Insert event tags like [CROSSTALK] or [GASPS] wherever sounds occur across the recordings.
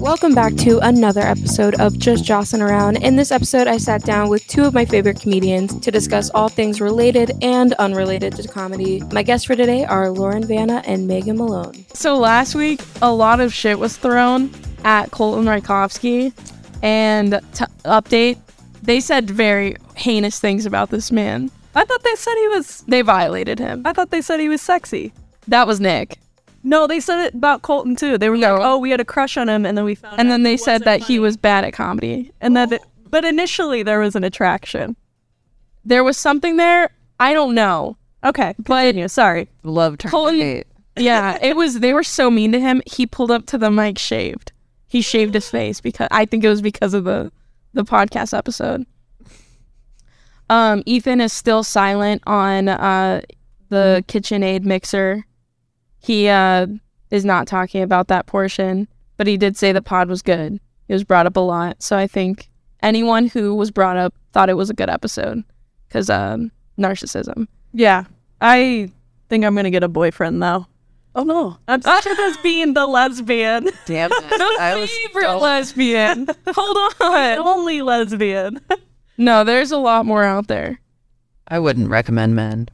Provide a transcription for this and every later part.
Welcome back to another episode of Just Jossin' Around. In this episode, I sat down with two of my favorite comedians to discuss all things related and unrelated to comedy. My guests for today are Lauren Vana and Megan Malone. So last week, a lot of shit was thrown at Colton Rykovsky, and to update, they said very heinous things about this man. I thought they said he was. They violated him. I thought they said he was sexy. That was Nick. No, they said it about Colton too. They were No. like, "Oh, we had a crush on him," and then we found. And then they said that he was bad at comedy. And that. it- but initially there was an attraction. There was something there. I don't know. Okay, But continue. Sorry. Love turn Colton-. Yeah, it was. They were so mean to him. He pulled up to the mic shaved. He shaved his face because I think it was because of the the podcast episode. Um, Ethan is still silent on uh the KitchenAid mixer. He uh is not talking about that portion, but he did say the pod was good. It was brought up a lot, so I think anyone who was brought up thought it was a good episode because um narcissism. Yeah, I think I'm gonna get a boyfriend though. Oh no, I'm such as being the lesbian, [LAUGHS] Damn it. the I was favorite so- lesbian. [LAUGHS] Hold the on. only lesbian. [LAUGHS] No, there's a lot more out there. I wouldn't recommend men.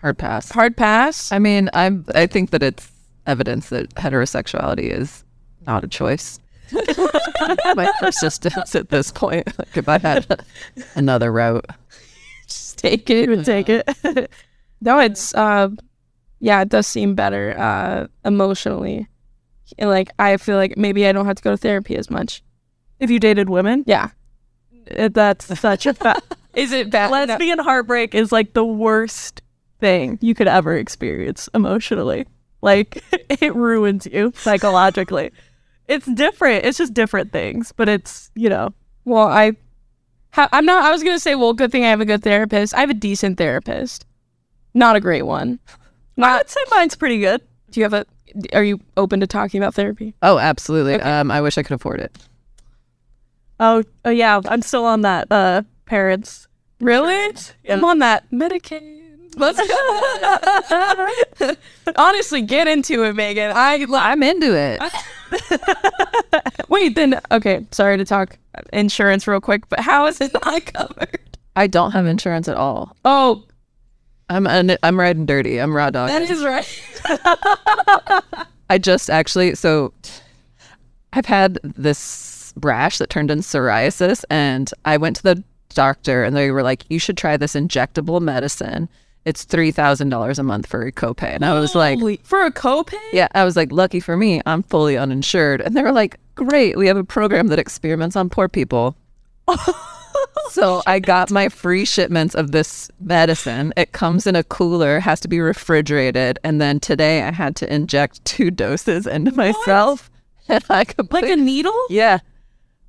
Hard pass. Hard pass. I mean, I'm I think that it's evidence that heterosexuality is not a choice. [LAUGHS] My persistence at this point. [LAUGHS] Like if I had another route. Just take it. would take it. [LAUGHS] No, it's uh, yeah, it does seem better uh emotionally. And, like I feel like maybe I don't have to go to therapy as much. if you dated women, Yeah. it, that's such a fa- Is it bad? No. lesbian heartbreak is like the worst thing you could ever experience emotionally. Like [LAUGHS] it ruins you psychologically. It's different. It's just different things, but it's you know Well, I, I'm not. I was gonna say, well, good thing I have a good therapist. I have a decent therapist, not a great one. I Not. would say mine's pretty good. Do you have a? Are you open to talking about therapy? Oh, absolutely. Um, I wish I could afford it. Oh, oh yeah, I'm still on that uh parents. Really? I'm on that Medicaid. Let's [LAUGHS] go. Honestly, get into it, Megan. I I'm into it. [LAUGHS] wait. Then okay. Sorry to talk insurance real quick, but how is it not covered? I don't have insurance at all. Oh, I'm an, I'm riding dirty. I'm raw dog. that is right. [LAUGHS] I just actually so I've had this rash that turned into psoriasis and I went to the doctor and they were like, You should try this injectable medicine. It's three thousand dollars a month for a copay. And I was like, Holy- for a copay? Yeah, I was like, lucky for me, I'm fully uninsured. And they were like, Great, we have a program that experiments on poor people. [LAUGHS] so I got my free shipments of this medicine. It comes in a cooler, has to be refrigerated, and then today I had to inject two doses into myself. [LAUGHS] And I Like a needle? yeah.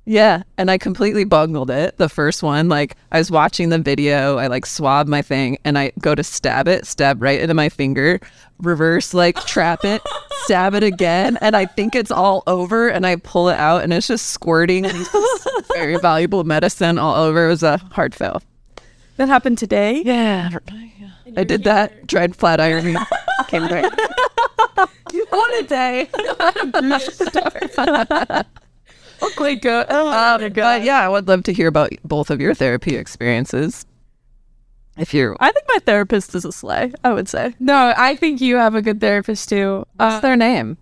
Yeah. And I completely bungled it. The first one, like I was watching the video, I like swab my thing and I go to stab it, stab right into my finger, reverse like trap it, stab it again. And I think it's all over and I pull it out and it's just squirting [LAUGHS] very valuable medicine all over. It was a hard fail. That happened today. Yeah. I did that, dried flat ironing, [LAUGHS] came right. [LAUGHS] What a day. Okay, good. Oh, Um, but yeah, I would love to hear about both of your therapy experiences. If you're I think my therapist is a sleigh. I would say. no, I think you have a good therapist too. what's Uh, their name?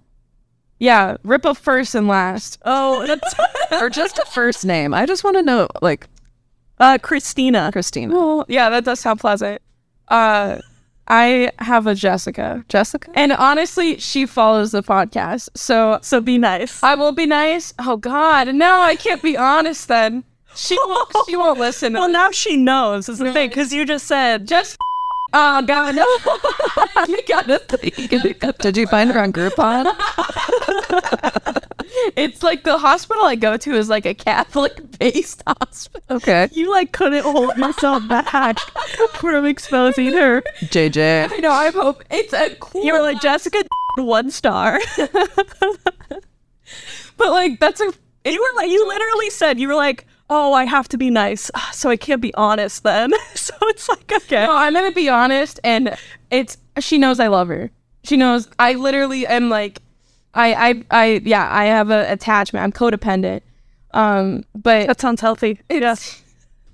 yeah, rip a first and last. Oh, that's or just a first name. I just want to know, like uh, Christina. Christina, Well, yeah, that does sound pleasant. Uh, I have a Jessica, Jessica. and honestly, she follows the podcast, so So be nice. I will be nice. Oh God, no, I can't be honest. Then she won't. She won't listen. [LAUGHS] Well, now she knows is the thing because you just said just. Oh God, no! [LAUGHS] you gotta think. Did you find her on Groupon? [LAUGHS] It's like the hospital I go to is like a Catholic-based hospital. Okay, you like couldn't hold yourself back from exposing her. JJ. I know. I hope it's a cool. You were like Jessica, [LAUGHS] one star. but like that's a. You were like, you literally said, you were like, oh, I have to be nice, so I can't be honest then. [LAUGHS] so it's like, okay. No, I'm gonna be honest, and it's she knows I love her. She knows. I literally am like, I, I, I, yeah, I have a attachment. I'm codependent. Um, but That sounds healthy. it's,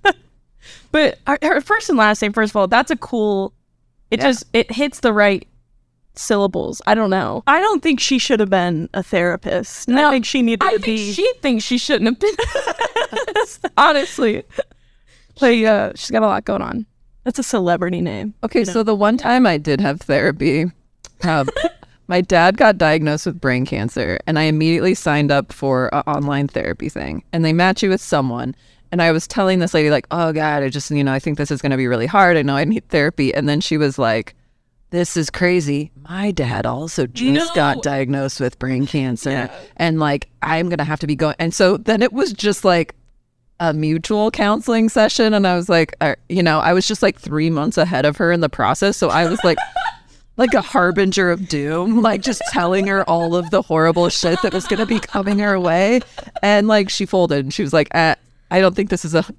[LAUGHS] but her, her first and last name, first of all, that's a cool. It Yeah. just it hits the right syllables. I don't know. I don't think she should have been a therapist. No, I think she needed I to think be. she thinks she shouldn't have been. [LAUGHS] Honestly, but uh, she's got a lot going on. that's a celebrity name. Okay, so the one time I did have therapy, um, [LAUGHS] my dad got diagnosed with brain cancer, and I immediately signed up for an online therapy thing. And they match you with someone. And I was telling this lady, like, oh God, I just, you know, I think this is going to be really hard. I know I need therapy. And then she was like, this is crazy. My dad also just got diagnosed with brain cancer. And like, I'm going to have to be going. And so then it was just like, a mutual counseling session and I was like uh, you know I was just like 3 months ahead of her in the process so I was like [LAUGHS] like a harbinger of doom like just telling her all of the horrible shit that was going to be coming her way and like she folded and she was like uh, I don't think this is a [LAUGHS]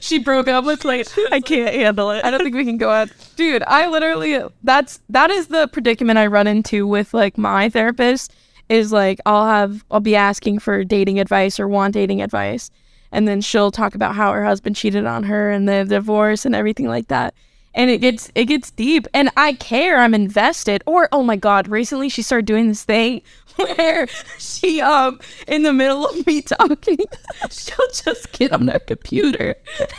She broke up with like. [LAUGHS] I can't handle it. I don't think we can go out. Dude, I literally that's that is the predicament I run into with like my therapist is like I'll have I'll be asking for dating advice or want dating advice and then she'll talk about how her husband cheated on her and the divorce and everything like that. And it gets it gets deep and I care, I'm invested. Or oh my god, recently she started doing this thing [LAUGHS] where she um in the middle of me talking, [LAUGHS] she'll just get on her computer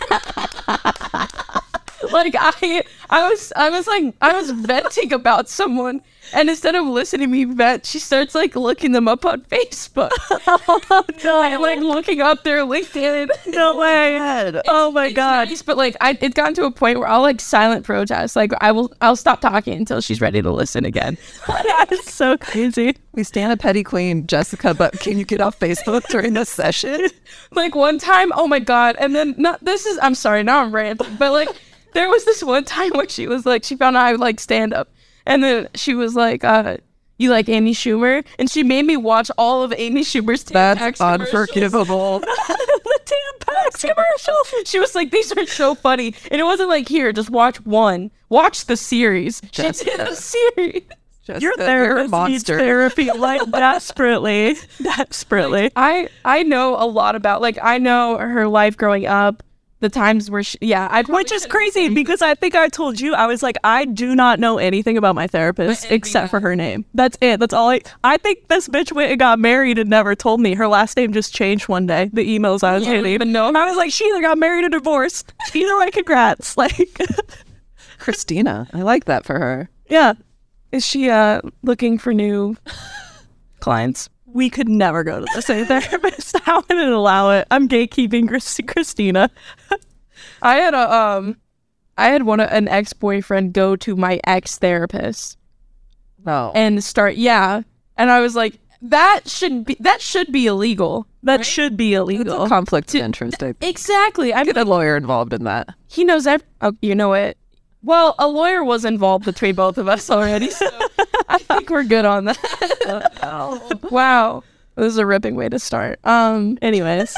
[LAUGHS] [LAUGHS] like I I was I was like I was venting about someone and instead of listening to me vent, she starts like looking them up on Facebook. [LAUGHS] oh no. and like looking up their LinkedIn. no [LAUGHS] way. Oh my god. Nice, But like I it's gotten to a point where I'll like silent protest. Like I will I'll stop talking until she's ready to listen again. that is so crazy. we stand a petty queen Jessica but can you get off Facebook during this session like one time, oh my god, and then not this is I'm sorry, now I'm ranting, but like there was this one time where she was like she found out I would like stand up, and then she was like, uh, "You like Amy Schumer?" And she made me watch all of Amy Schumer's that's Tampax commercials. unforgivable [LAUGHS] the Tampax commercial. She was like, "These are so funny," and it wasn't like, "Here, just watch one. Watch the series." She did the series. Just Your a- you're a therapist needs monster therapy like [LAUGHS] desperately. Desperately. I I know a lot about like I know her life growing up, the times where she yeah I Which is crazy because I think I told you I was like I do not know anything about my therapist except for her name. That's it. That's all I I think this bitch went and got married and never told me. Her last name just changed one day. The emails I was You don't getting. even know. And I was like, she either got married or divorced. Either way, congrats. [LAUGHS] Like Christina I like that for her yeah. Is she uh looking for new clients? We could never go to the same [LAUGHS] therapist. How would it allow it? I'm gatekeeping Chris- Christina. I had a um I had one an ex boyfriend go to my ex therapist no and start yeah. And I was like, that should be that should be illegal. That should be it's illegal. a conflict of interest type Exactly. I get a lawyer involved in that he knows ev- oh, you know it. Well, a lawyer was involved between both of us already, so [LAUGHS] I think we're good on that. wow. This is a ripping way to start. Um Anyways,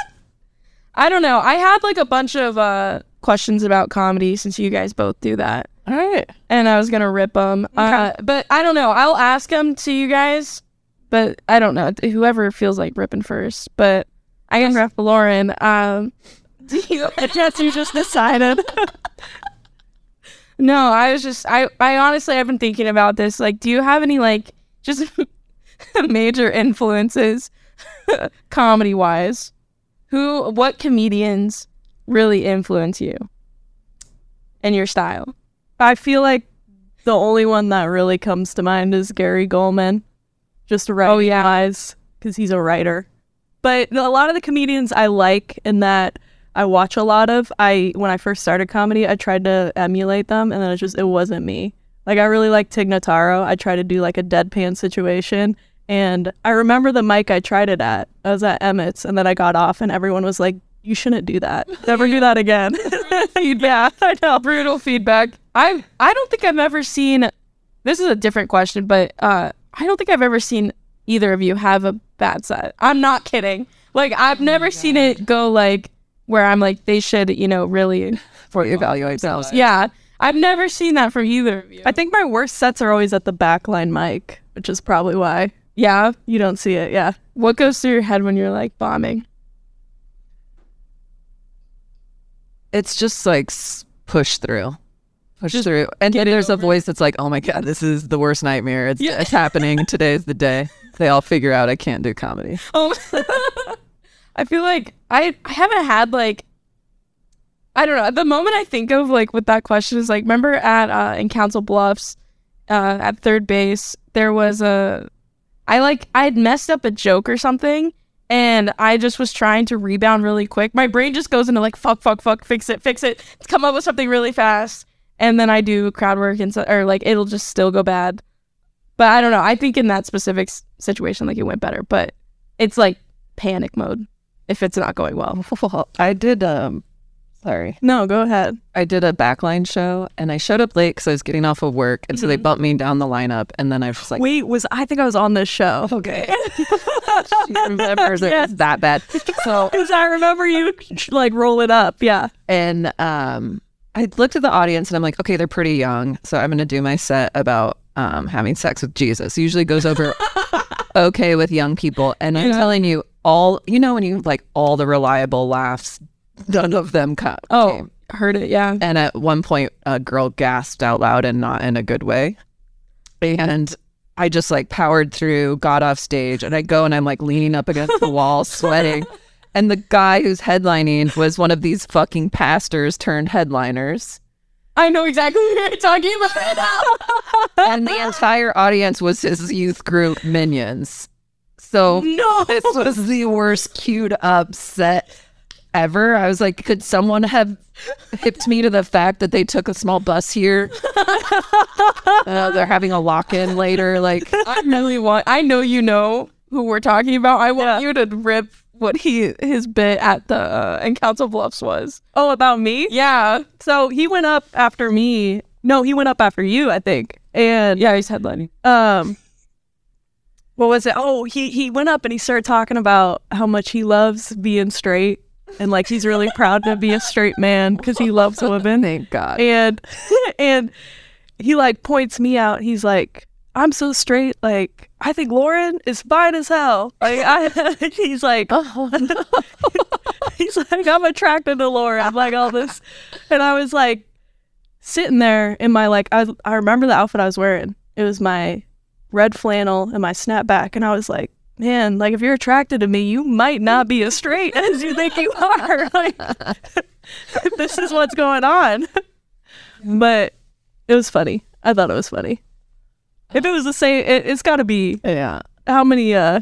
I don't know. I had like a bunch of uh questions about comedy since you guys both do that. all right and I was gonna rip them. Uh, but I don't know. I'll ask them to you guys, but I don't know. Whoever feels like ripping first. But I guess rep Lauren. Um, [LAUGHS] do you? Guess you just decided. [LAUGHS] No, I was just. I. I honestly have been thinking about this. Like, do you have any like just [LAUGHS] major influences, [LAUGHS] comedy wise? Who? What comedians really influence you and your style? I feel like the only one that really comes to mind is Gary Goldman. Just writing Oh, yeah. wise, because he's a writer. But a lot of the comedians I like in that I watch a lot of, I when I first started comedy, I tried to emulate them, and then it just it wasn't me. Like I really like Tig Notaro. I tried to do like a deadpan situation, and I remember the mic I tried it at. I was at Emmett's, and then I got off, and everyone was like, "You shouldn't do that. [LAUGHS] Never do that again." [LAUGHS] yeah, I know. brutal feedback. I I don't think I've ever seen. This is a different question, but uh, I don't think I've ever seen either of you have a bad set. I'm not kidding. Like I've never seen it go like where I'm like they should, you know, really. [LAUGHS] for evaluate themselves. Yeah, I've never seen that from either of you. I think my worst sets are always at the backline mic, which is probably why yeah. you don't see it. Yeah. What goes through your head when you're like bombing? It's just like push through. Push through. And then there's a voice that's like, oh my God, this is the worst nightmare. It's, it's happening. Today is the day. They all figure out I can't do comedy. [LAUGHS] Oh, [LAUGHS] I feel like I I haven't had like I don't know. The moment I think of like with that question is like remember at uh, in Council Bluffs uh, at third base there was a I like I had messed up a joke or something and I just was trying to rebound really quick. My brain just goes into like fuck fuck fuck fix it fix it come up with something really fast and then I do crowd work and so or like it'll just still go bad. But I don't know. I think in that specific situation, like it went better. But it's like panic mode if it's not going [LAUGHS] well. I did, um, sorry. No, go ahead. I did a backline show and I showed up late because I was getting off of work. And so they bumped me down the lineup. And then I was like, Wait, was I think I was on this show? [LAUGHS] okay. [LAUGHS] she remembers it was that bad. So, Because I remember you like roll it up. Yeah. and um, I looked at the audience and I'm like, okay, they're pretty young. So I'm going to do my set about um, having sex with Jesus. Usually goes over okay with young people. And I'm telling you, all, you know, when you like all the reliable laughs, none of them come. Oh, came. heard it. Yeah. And at one point, a girl gasped out loud and not in a good way. And I just like powered through, got off stage, and I go and I'm like leaning up against the wall, [LAUGHS] sweating. And the guy who's headlining was one of these fucking pastors turned headliners. I know exactly what you're talking about. [LAUGHS] And the entire audience was his youth group minions. So no. this was the worst queued up set ever. I was like, could someone have hipped me to the fact that they took a small bus here? [LAUGHS] Uh, they're having a lock in later. Like, I really want. I know you know who we're talking about. I want you to rip what he his bit at the uh, in Council Bluffs was. Oh, about me? Yeah. So he went up after me. No, he went up after you, I think. And Yeah. He's headlining. um what was it? Oh, he he went up and he started talking about how much he loves being straight and like he's really proud to be a straight man because he loves women. thank God. And [LAUGHS] and he like points me out. He's like, I'm so straight. Like I think Lauren is fine as hell. Like I, [LAUGHS] he's like, oh, [LAUGHS] he's like, I'm attracted to Lauren. I'm like all this, and I was like sitting there in my like I I remember the outfit I was wearing. It was my red flannel and my snapback, and I was like. Man, like if you're attracted to me, you might not be as straight [LAUGHS] as you think you are. [LAUGHS] Like, [LAUGHS] this is what's going on. But it was funny. I thought it was funny. If it was the same, it, it's got to be Yeah. how many uh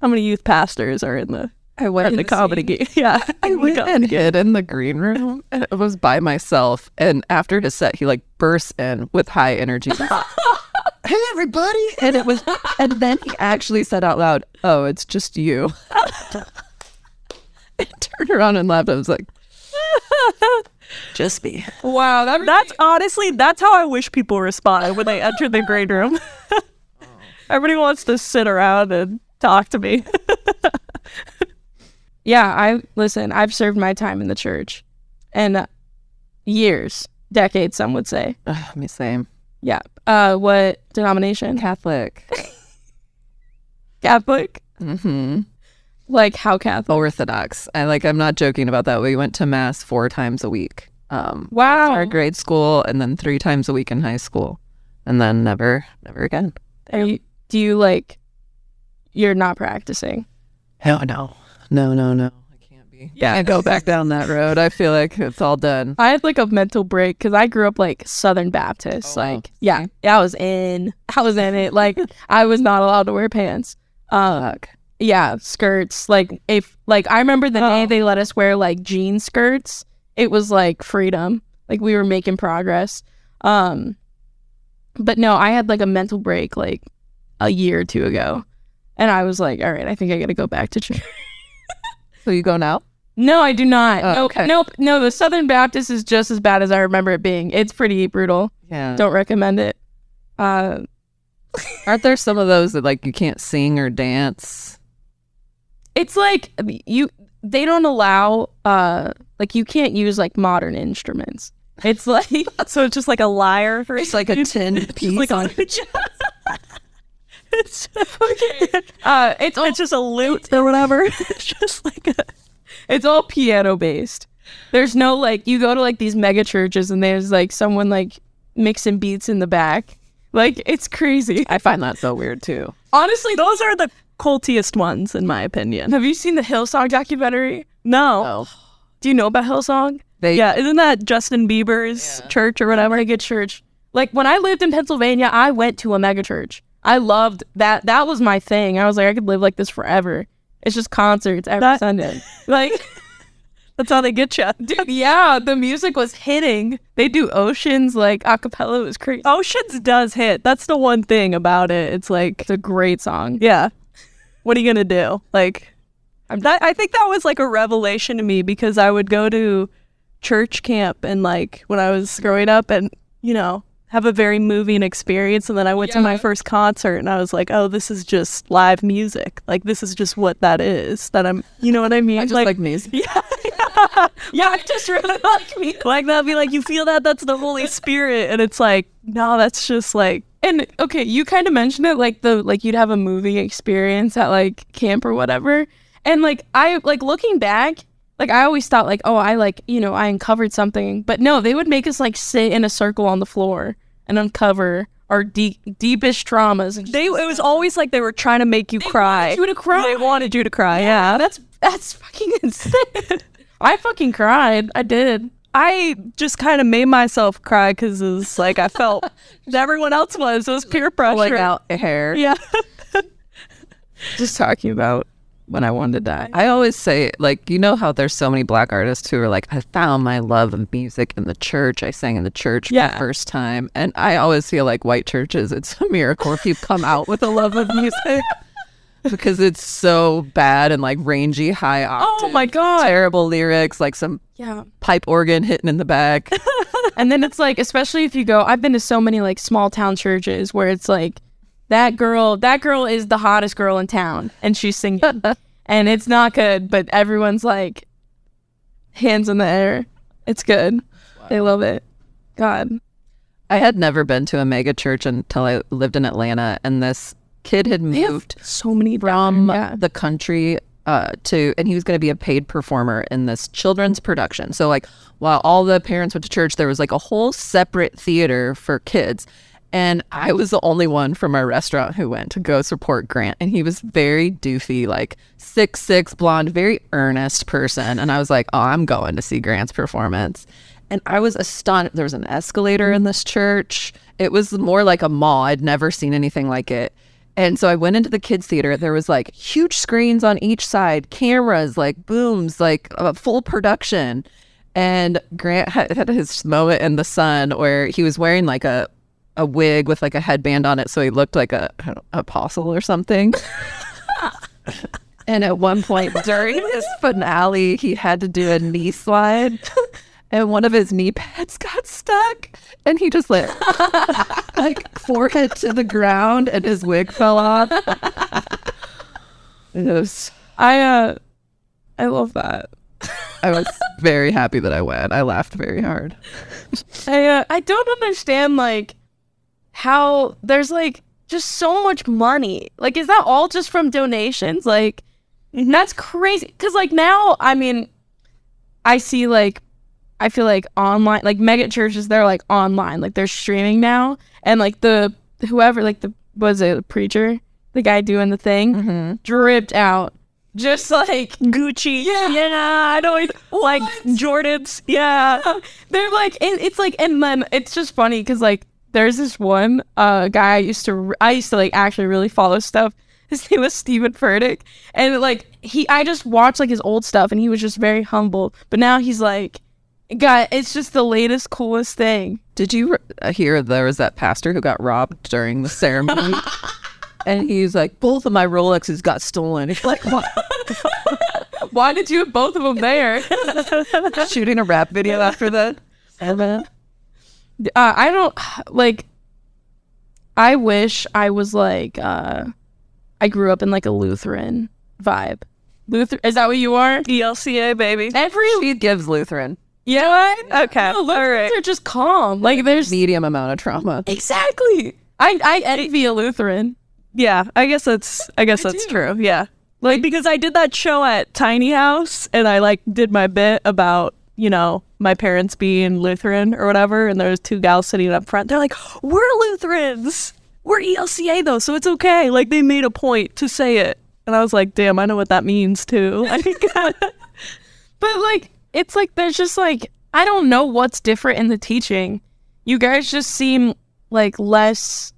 how many youth pastors are in the I went in the to comedy game? Yeah, I went and hid in the green room. And it was by myself. And after his set, he like bursts in with high energy. Hey, everybody. And it was, and then he actually said out loud, Oh, it's just you. [LAUGHS] and turned around and laughed. I was like, [LAUGHS] Just me. Wow. That That's honestly that's how I wish people respond when they enter the green room. [LAUGHS] Everybody wants to sit around and talk to me. Yeah, I listen. I've served my time in the church, and uh, years, decades, some would say. Ugh, me same. Yeah. Uh, what denomination? Catholic. [LAUGHS] Catholic. hmm Like how Catholic? Orthodox. I like, I'm not joking about that. We went to mass four times a week. Um, Wow. our grade school and then three times a week in high school and then never never again Are you, do you like? You're not practicing. hell no no no no i yeah can't go back down that road i feel like it's all done I had like a mental break because I grew up like Southern Baptist. Oh, wow. like, yeah, I was in. I was in it. Like, I was not allowed to wear pants. Uh, Fuck. yeah, skirts. Like, if like I remember the day Oh. they let us wear like jean skirts. It was like freedom. Like we were making progress. Um, but no, I had like a mental break like a year or two ago, and I was like, all right, I think I got to go back to church. [LAUGHS] so you go now No, I do not. Oh, nope, okay. nope, no. The Southern Baptist is just as bad as I remember it being. It's pretty brutal. yeah Don't recommend it. Uh, [LAUGHS] aren't there some of those that like you can't sing or dance it's like you. They don't allow. Uh, like you can't use like modern instruments. It's like [LAUGHS] So it's just like a lyre for It's like a tin [LAUGHS] piece like on it's, [LAUGHS] uh it's all, it's just a lute or whatever. [LAUGHS] it's just like a it's all piano based. There's no like you go to like these mega churches and there's like someone like mixing beats in the back. Like it's crazy. I find that so weird too. Honestly, those are the cultiest ones in my opinion. have you seen the Hillsong documentary? No. Oh, Do you know about Hillsong? they Yeah, isn't that Justin Bieber's church or whatever? Mega church. Like when I lived in Pennsylvania, I went to a mega church. I loved that. That was my thing. I was like, I could live like this forever. It's just concerts every That- Sunday. [LAUGHS] Like, That's how they get you. [LAUGHS] dude, yeah, the music was hitting. They do oceans like a cappella. Was crazy. Oceans does hit. That's the one thing about it. It's like, It's a great song. yeah, [LAUGHS] what are you gonna do? Like, I'm that, I think that was like a revelation to me because I would go to church camp and like when I was growing up and you know have a very moving experience and then I went to my first concert and I was like, oh, this is just live music. Like this is just what that is. That I'm, you know what I mean? I just like, music. [LAUGHS] yeah, [LAUGHS] Yeah, I just really [LAUGHS] like me. like that'd be like you feel that that's the Holy Spirit and it's like no, that's just like And okay, you kind of mentioned it like the like you'd have a moving experience at like camp or whatever. And like I like looking back, like I always thought like, oh, I like, you know, I uncovered something. But no, they would make us like sit in a circle on the floor and uncover our deep deepest traumas and they. It was always like they were trying to make you cry. you to cry. They wanted you to cry. Yeah, that's that's fucking [LAUGHS] insane. I fucking cried. I did. I just kind of made myself cry because it was like I felt [LAUGHS] everyone else was. It was peer pressure. Like out hair. Yeah. [LAUGHS] Just talking about when I wanted to die. I always say, like, you know how there's so many black artists who are like, I found my love of music in the church. I sang in the church for the first time. And I always feel like white churches, it's a miracle if you come out with a love of music [LAUGHS] because it's so bad and like rangy, high octave. Oh my god. Terrible lyrics, like some Yeah. pipe organ hitting in the back. [LAUGHS] And then it's like, especially if you go, I've been to so many like small town churches where it's like, that girl, that girl is the hottest girl in town, and she's singing, [LAUGHS] and it's not good, but everyone's like, hands in the air. It's good. They love it. God. I had never been to a mega church until I lived in Atlanta, and this kid had moved so many from yeah. the country uh, to, and he was going to be a paid performer in this children's production. So, like, while all the parents went to church, there was like a whole separate theater for kids. And I was the only one from our restaurant who went to go support Grant. And he was very doofy, like six six blonde, very earnest person. And I was like, oh, I'm going to see Grant's performance. And I was astonished. There was an escalator in this church. It was more like a mall. I'd never seen anything like it. And so I went into the kids' theater. There was like huge screens on each side, cameras, like booms, like a full production. And Grant had, had his moment in the sun where he was wearing like a a wig with like a headband on it, so he looked like a, an apostle or something. [LAUGHS] and at one point during his finale, he had to do a knee slide, and one of his knee pads got stuck, and he just [LAUGHS] like like forehead to the ground, and his wig fell off. It was, I, uh, I love that. I was very happy that I went. I laughed very hard. I, uh, I don't understand, like, how there's, like, just so much money. Like, is that all just from donations? Like, that's crazy. Because, like, now, I mean, I see, like, I feel like online, like, mega churches, they're, like, online. Like, they're streaming now. And, like, the, whoever, like, the, was it, the preacher? The guy doing the thing? Mm-hmm. Dripped out. Just, like, Gucci. Yeah. Yeah. I know. Like Jordans. Yeah. [LAUGHS] they're like and it's like and then it's just funny because like there's this one uh guy I used to I used to like actually really follow stuff. [LAUGHS] His name was Steven Furtick, and like he I just watched like his old stuff, and he was just very humble. But now he's like, God, it's just the latest coolest thing. Did you re- uh, hear there was that pastor who got robbed during the ceremony? [LAUGHS] and he's like, both of my Rolexes got stolen. He's like, what? [LAUGHS] Why did you have both of them there? Shooting a rap video after that? Uh, I don't like. I wish I was like. uh I grew up in like a Lutheran vibe. Luther is that what you are? ELCA baby. Every She gives Lutheran. You know What? Okay. No, All right. Lutherans are just calm. Like there's Medium amount of trauma. exactly. I I envy a Lutheran. Yeah, I guess that's I guess that's do. true. Yeah. Like because I did that show at Tiny House and I like did my bit about, you know, my parents being Lutheran or whatever and there was two gals sitting up front. They're like, "We're Lutherans. We're ELCA though, so it's okay." Like they made a point to say it. And I was like, "Damn, I know what that means too." [LAUGHS] [LAUGHS] But like it's like there's just like I don't know what's different in the teaching. You guys just seem like less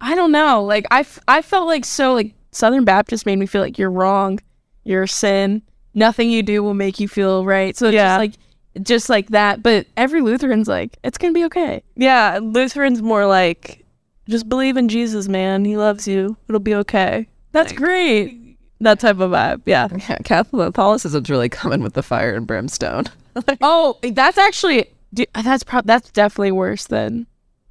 I don't know. Like I, f- I felt like so like Southern Baptist made me feel like you're wrong, you're a sin. Nothing you do will make you feel right. So it's Yeah. just like just like that. But every Lutheran's like, it's gonna be okay. yeah, Lutheran's more like just believe in Jesus, man. He loves you. It'll be okay. That's great. That type of vibe. Yeah. [LAUGHS] Yeah, Catholicism's really coming with the fire and brimstone. [LAUGHS] Oh, that's actually that's pro- that's definitely worse than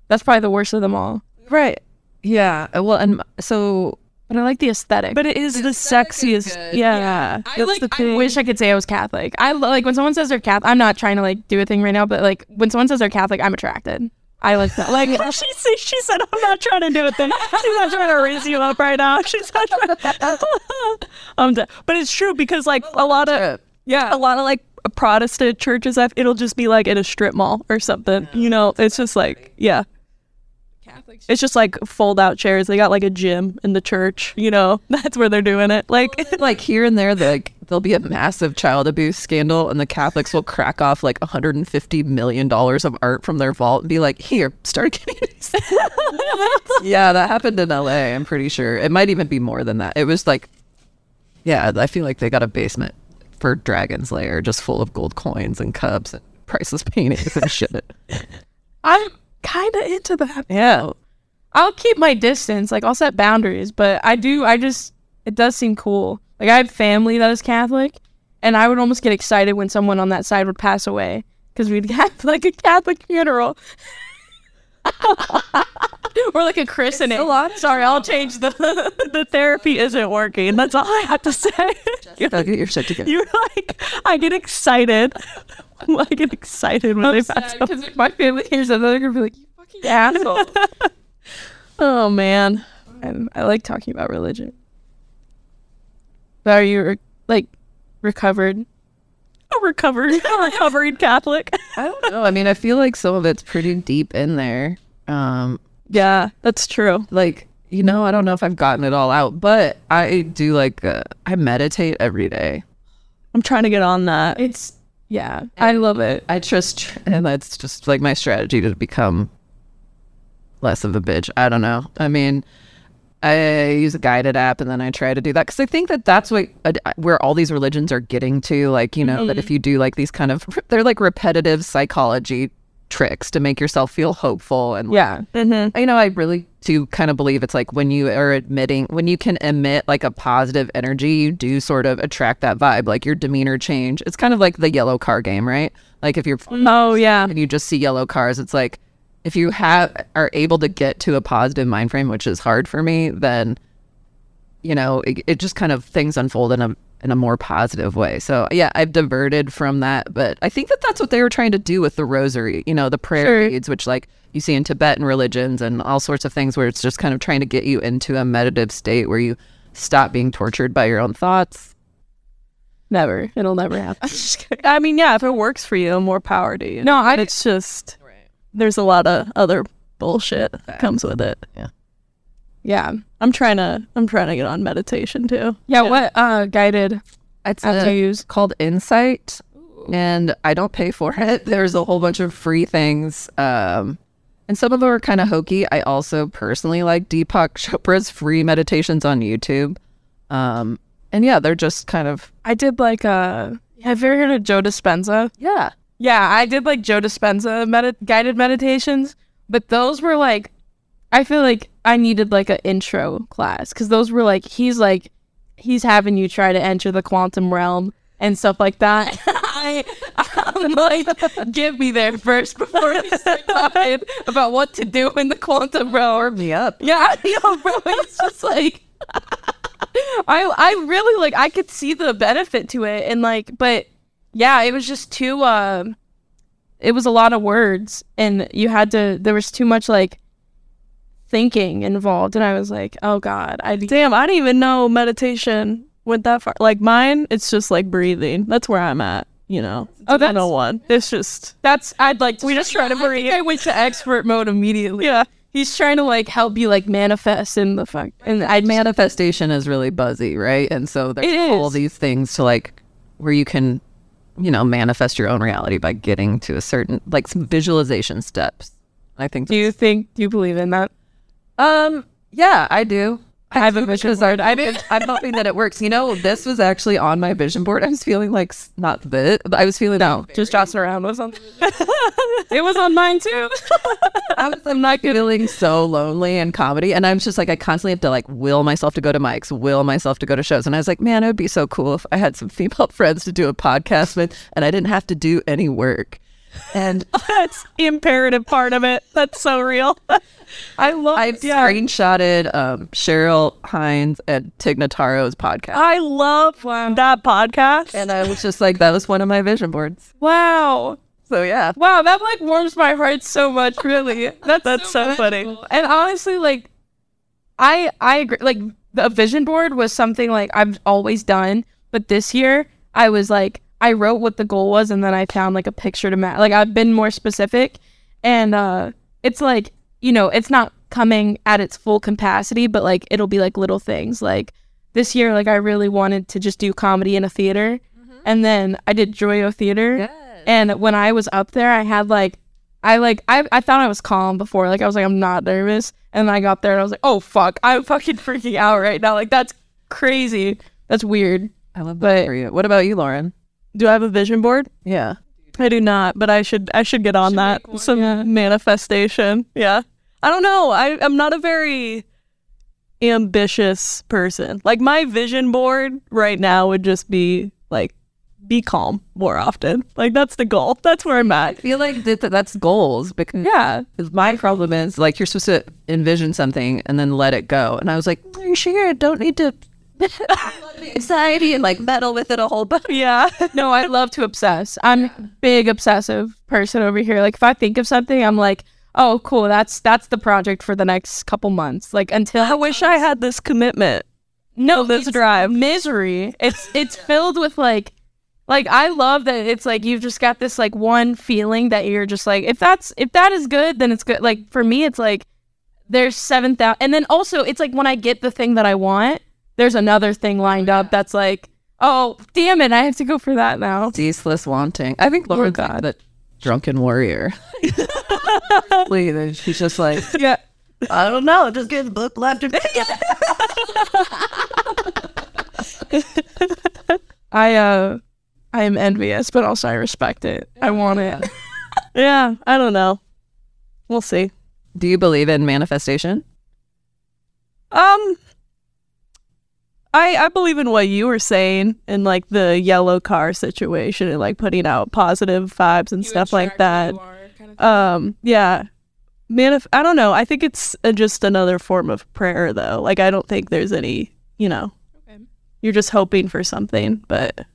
that's probably the worst of them all. Right. Yeah. Well, and so But I like the aesthetic. But it is the sexiest. Yeah. I That's like. the I wish I could say I was Catholic. I lo- like when someone says they're Catholic. I'm not trying to like do a thing right now, but like when someone says they're Catholic, I'm attracted. I like that. Like [LAUGHS] she, said- she said, I'm not trying to do a thing. She's not trying to raise you up right now. She's not trying To... [LAUGHS] I'm dead. But it's true because, like, a lot of, yeah, a lot of, like, Protestant churches, I've- it'll just be, like, in a strip mall or something. You know, it's just, like, yeah. Catholics. It's just, like, fold out chairs. They got, like, a gym in the church. You know, [LAUGHS] that's where they're doing it. Like, [LAUGHS] like here and there, like there'll be a massive child abuse scandal, and the Catholics will crack off like 150 million dollars of art from their vault and be like, "Here, start getting." [LAUGHS] these." yeah, that happened in L.A. I'm pretty sure it might even be more than that. It was like, yeah, I feel like they got a basement for Dragon's Lair just full of gold coins and cups and priceless paintings and shit. I'm kind of into that. yeah. I'll keep my distance. Like I'll set boundaries, but I do. I just it does seem cool. Like I have family that is Catholic, and I would almost get excited when someone on that side would pass away because we'd [LAUGHS] have like a Catholic funeral. [LAUGHS] or like a christening. a lot. Sorry, I'll change the. [LAUGHS] The therapy isn't working. That's all I have to say. Gotta get your shit together. You're like, I get excited. [LAUGHS] I get excited when they pass away. Because if my family hears that, they're gonna be like, "You fucking [LAUGHS] asshole." [LAUGHS] Oh man. and I like talking about religion. But are you re- like recovered? A recovered, a recovered Catholic. I don't know. I mean, I feel like some of it's pretty deep in there. Um, Yeah, that's true. like you know i don't know if i've gotten it all out but i do like uh, i meditate every day I'm trying to get on that. It's yeah, I love it. i just and that's just like my strategy to become less of a bitch i don't know i mean i use a guided app and then i try to do that because i think that that's what uh, where all these religions are getting to like you know that if you do like these kind of they're like repetitive psychology tricks to make yourself feel hopeful and Yeah, Mm-hmm. you know, I really do kind of believe it's like when you are admitting, when you can emit like a positive energy, you do sort of attract that vibe, like your demeanor change. It's kind of like the yellow car game, right? Like if you're mm, Oh yeah. and you just see yellow cars, it's like if you have are able to get to a positive mind frame, which is hard for me, then you know it, it just kind of things unfold in a in a more positive way. So yeah, I've diverted from that, but I think that that's what they were trying to do with the rosary. You know, the prayer Sure. beads, which like you see in Tibetan religions and all sorts of things, where it's just kind of trying to get you into a meditative state where you stop being tortured by your own thoughts. never. It'll never [LAUGHS] happen. [LAUGHS] I mean, yeah, if it works for you, more power to you. No, I- It's just there's a lot of other bullshit that comes with it. yeah, I'm trying to I'm trying to get on meditation too. yeah. What uh guided It's app do a- you use? called Insight, and I don't pay for [LAUGHS] it. There's a whole bunch of free things, um, and some of them are kind of hokey. I also personally like Deepak [LAUGHS] Chopra's free meditations on YouTube, um, and yeah, they're just kind of I did like uh. Have you ever heard of Joe Dispenza? yeah. Yeah, I did like Joe Dispenza medi- guided meditations, but those were like, I feel like I needed like an intro class because those were like he's like he's having you try to enter the quantum realm and stuff like that. [LAUGHS] I, I'm like, give me there first before I start talking about what to do in the quantum realm. Me up. Yeah, I know, bro. It's just like [LAUGHS] I I really like I could see the benefit to it and like but yeah, it was just too. Uh, it was a lot of words, and you had to. There was too much like thinking involved, and I was like, oh god, I Damn, I didn't even know meditation went that far. Like mine, it's just like breathing. That's where I'm at. You know. Oh, that's- one. Oh it's just That's I'd like. To We just try to breathe. I went to expert mode immediately. yeah. He's trying to like help you like manifest in the fuck. And I manifestation is really buzzy, right? And so there's It all these things to like where you can, you know, manifest your own reality by getting to a certain like some visualization steps. I think. Do you think? Do you believe in that? Um. Yeah, I do. I have a vision board. I did. I'm hoping that it works. You know, this was actually on my vision board. I was feeling like not the, but I was feeling no. Just jostling around was [LAUGHS] on. it was on mine too. I was, I'm not feeling so lonely in comedy, and I'm just like I constantly have to like will myself to go to mics, will myself to go to shows, and I was like, man, it would be so cool if I had some female [LAUGHS] friends to do a podcast with, and I didn't have to do any work. And [LAUGHS] That's imperative part of it. That's so real. [LAUGHS] I love I've screenshotted um, Cheryl Hines and Tig Notaro's podcast, I love that podcast. and I was just like, that was one of my vision boards. wow. So yeah, Wow, that like warms my heart so much, really. [LAUGHS] That's That's so funny. And honestly, like I I agree like the vision board was something like I've always done, but this year I was like I wrote what the goal was and then I found like a picture to match. Like I've been more specific and uh it's like, you know, it's not coming at its full capacity, but like it'll be like little things. Like this year like I really wanted to just do comedy in a theater. And then I did Joyo Theater. And when I was up there, I had like, I like, I, I thought I was calm before. Like, I was like, I'm not nervous. And then I got there and I was like, oh, fuck. I'm fucking freaking out right now. Like, that's crazy. That's weird. I love But- that for you. What about you, Lauren? Do I have a vision board? Yeah. I do not, but I should I should get on that. make one, Some yeah. manifestation. Yeah. I don't know. I, I'm not a very ambitious person. Like my vision board right now would just be like be calm more often. Like that's the goal. That's where I'm at. I feel like that, that's goals because Yeah. 'cause my problem is like you're supposed to envision something and then let it go. And I was like, Are you sure? I don't need to [LAUGHS] anxiety and like meddle with it a whole bunch. Yeah. [LAUGHS] No, I love to obsess. I'm a big obsessive person over here. Like, if I think of something, I'm like, oh, cool. That's that's the project for the next couple months. Like, until I wish I had this commitment. no this drive. misery it's [LAUGHS] it's filled with like like i love that it's like you've just got this like one feeling that you're just like if that's if that is good then it's good like for me it's like there's 7000 and then also it's like when i get the thing that i want there's another thing lined up that's like oh damn it i have to go for that now Ceaseless wanting. I think Lauren's God. the drunken warrior. [LAUGHS] Please, she's just like, yeah I don't know, just get book left. [LAUGHS] i uh i am envious but also i respect it i want it Yeah, [LAUGHS] I don't know. We'll see. Do you believe in manifestation? Um I I believe in what you were saying in like the yellow car situation and like putting out positive vibes and stuff like that. Um yeah. Manif- I don't know. I think it's uh, just another form of prayer though. Like I don't think there's any, you know. Okay. You're just hoping for something, but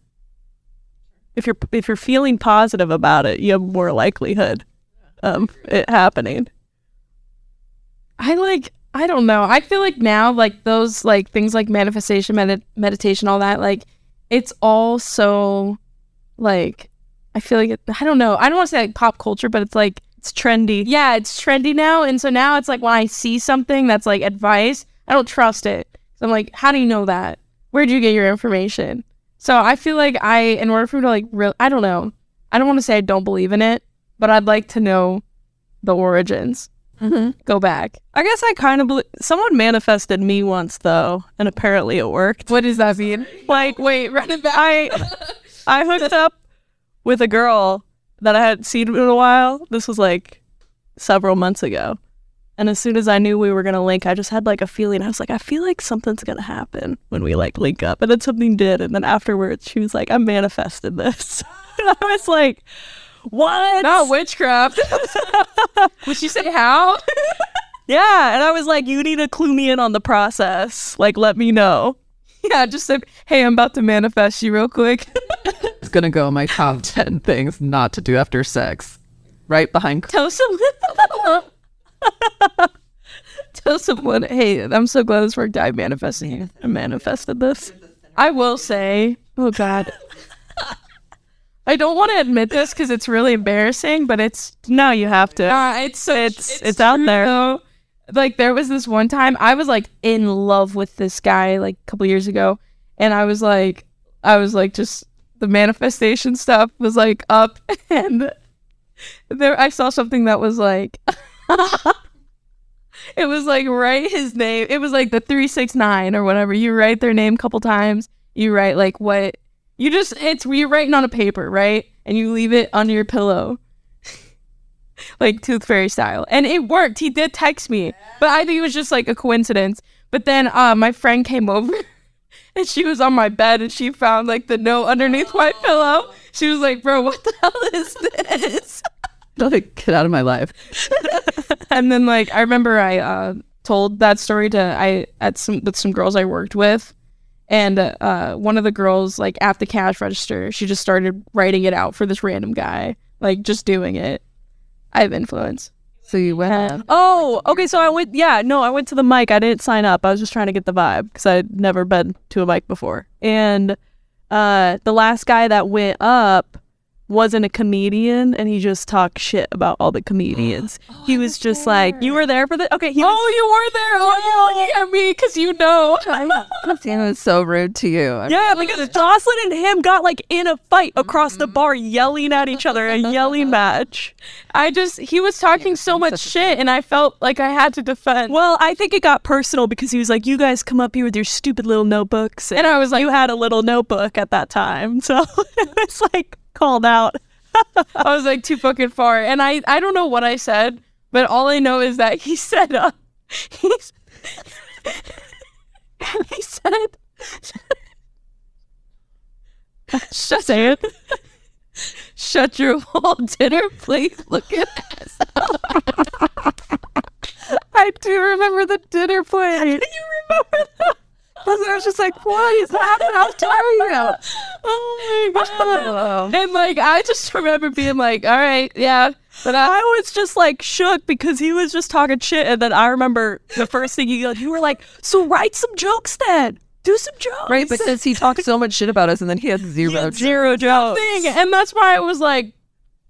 if you're if you're feeling positive about it, you have more likelihood um it happening. I like I don't know. I feel like now like those like things like manifestation, med- meditation, all that like it's all so like I feel like it, I don't know. I don't want to say like pop culture, but it's like It's trendy. yeah, it's trendy now, and so now it's like when I see something that's like advice, I don't trust it. So I'm like, how do you know that? Where'd you get your information? So I feel like I, in order for me to like, real, I don't know. I don't want to say I don't believe in it, but I'd like to know the origins. Mm-hmm. Go back. I guess I kind of believe someone manifested me once though, and apparently it worked. What does that mean? Like, Wait, run it back. I I hooked up with a girl that I hadn't seen in a while. This was like several months ago. And as soon as I knew we were gonna link, I just had like a feeling. I was like, I feel like something's gonna happen when we like link up. And then something did. And then afterwards she was like, I manifested this. [LAUGHS] I was like, What? Not witchcraft. [LAUGHS] Would she say how? [LAUGHS] Yeah. And I was like, You need to clue me in on the process. Like, let me know. [LAUGHS] yeah, just said, hey, I'm about to manifest you real quick. It's gonna go in my top ten things not to do after sex. Right behind Tell someone. Tell someone, hey, I'm so glad this worked. I manifested. I manifested this. I will say, oh God. I don't want to admit this because it's really embarrassing, but it's No, you have to. uh, it's so It's- it's out there. though. Like there was this one time I was like in love with this guy like a couple years ago, and I was like, I was like just the manifestation stuff was like up, [LAUGHS] and there I saw something that was like. [LAUGHS] It was like write his name. It was like the 369 or whatever. You write their name a couple times. You write like what you just it's you're writing on a paper, right? And you leave it under your pillow. [LAUGHS] like tooth fairy style. And it worked. He did text me. But I think it was just like a coincidence. But then uh my friend came over [LAUGHS] and she was on my bed and she found like the note underneath my pillow. She was like, Bro, what the [LAUGHS] hell is this? like get out of my life. and then like I remember I uh, told that story to I at some with some girls I worked with, and uh, one of the girls like at the cash register, she just started writing it out for this random guy, like just doing it. I have influence. So you went Oh, okay. So I went. Yeah, no, I went to the mic. I didn't sign up. I was just trying to get the vibe because I'd never been to a mic before. And uh, the last guy that went up wasn't a comedian, and he just talked shit about all the comedians. [GASPS] Oh, he was just like, "You were there for the okay." He oh, was, Oh, you were there. Oh, you looking at me because you know. [LAUGHS] It was so rude to you. yeah, because Joslyne and him got like in a fight across the mm-hmm. bar, yelling at each other, a yelling [LAUGHS] match. I just he was talking so much shit, and I felt like I had to defend. Well, I think it got personal because he was like, "You guys come up here with your stupid little notebooks," And I was like, you had a little notebook at that time, [LAUGHS] so it was like called out. I was like too fucking far, and I I don't know what I said, but all I know is that he [LAUGHS] said uh, he's [LAUGHS] he said shut Say it. shut your whole dinner plate looking ass. [LAUGHS] I do remember the dinner plate. you remember that? I was just like, what is happening? How tired you? [LAUGHS] Oh my [LAUGHS] god! And like, I just remember being like, all right, yeah, but I, I was just like shook because he was just talking shit, and then I remember the first thing you you were like, "So write some jokes then, do some jokes." Right, because he talked so much shit about us and then he had zero He zero jokes. thing, and that's why it was like,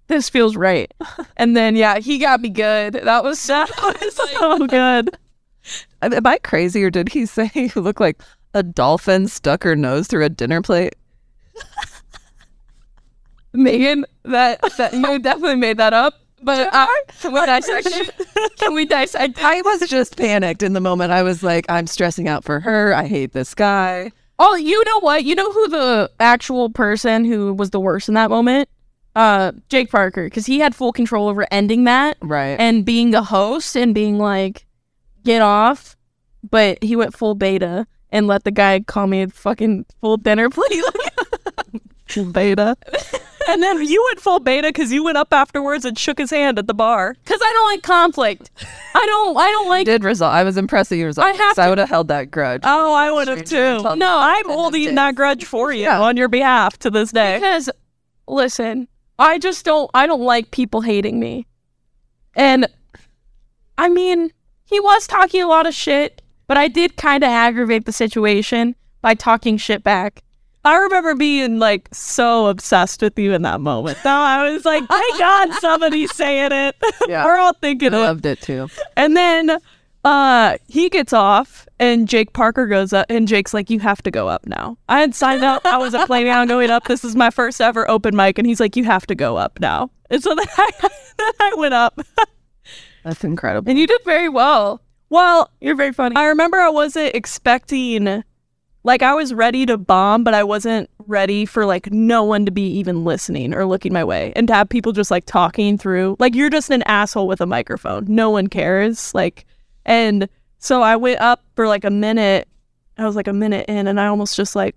this feels right. [LAUGHS] And then yeah, he got me good. That was so. It's so good. Am I crazy or did he [LAUGHS] say you look like a dolphin stuck her nose through a dinner plate? Megan, that that you definitely made that up. But uh, [LAUGHS] we dissect it? Can we dissect? I was just panicked in the moment. I was like, I'm stressing out for her. I hate this guy. Oh, you know what? You know who the actual person who was the worst in that moment? Uh, Jake Parker, because he had full control over ending that Right. and being the host and being like, get off. But he went full beta and let the guy call me a fucking full dinner plate. [LAUGHS] Beta. and then you went full beta because you went up afterwards and shook his hand at the bar. Because I don't like conflict. I don't. I don't like. [LAUGHS] did result. I was impressed that you resolved. I have I to- would have held that grudge. Oh, I would have too. No, I'm holding that grudge for you Yeah. on your behalf to this day. Because listen, I just don't I don't like people hating me. And I mean, he was talking a lot of shit, but I did kind of aggravate the situation by talking shit back. I remember being like so obsessed with you in that moment. Though I was like, thank [LAUGHS] God somebody's saying it. Yeah. We're all thinking I it. loved it too. And then uh he gets off and Jake Parker goes up and Jake's like, You have to go up now. I had signed up. I wasn't planning on going up. This is my first ever open mic, and he's like, You have to go up now. And so then I, [LAUGHS] then I went up. [LAUGHS] That's incredible. And you did very well. Well, You're very funny. I remember I wasn't expecting like I was ready to bomb, but I wasn't ready for like no one to be even listening or looking my way. And to have people just like talking through like you're just an asshole with a microphone. No one cares. Like and so I went up for like a minute. I was like a minute in and I almost just like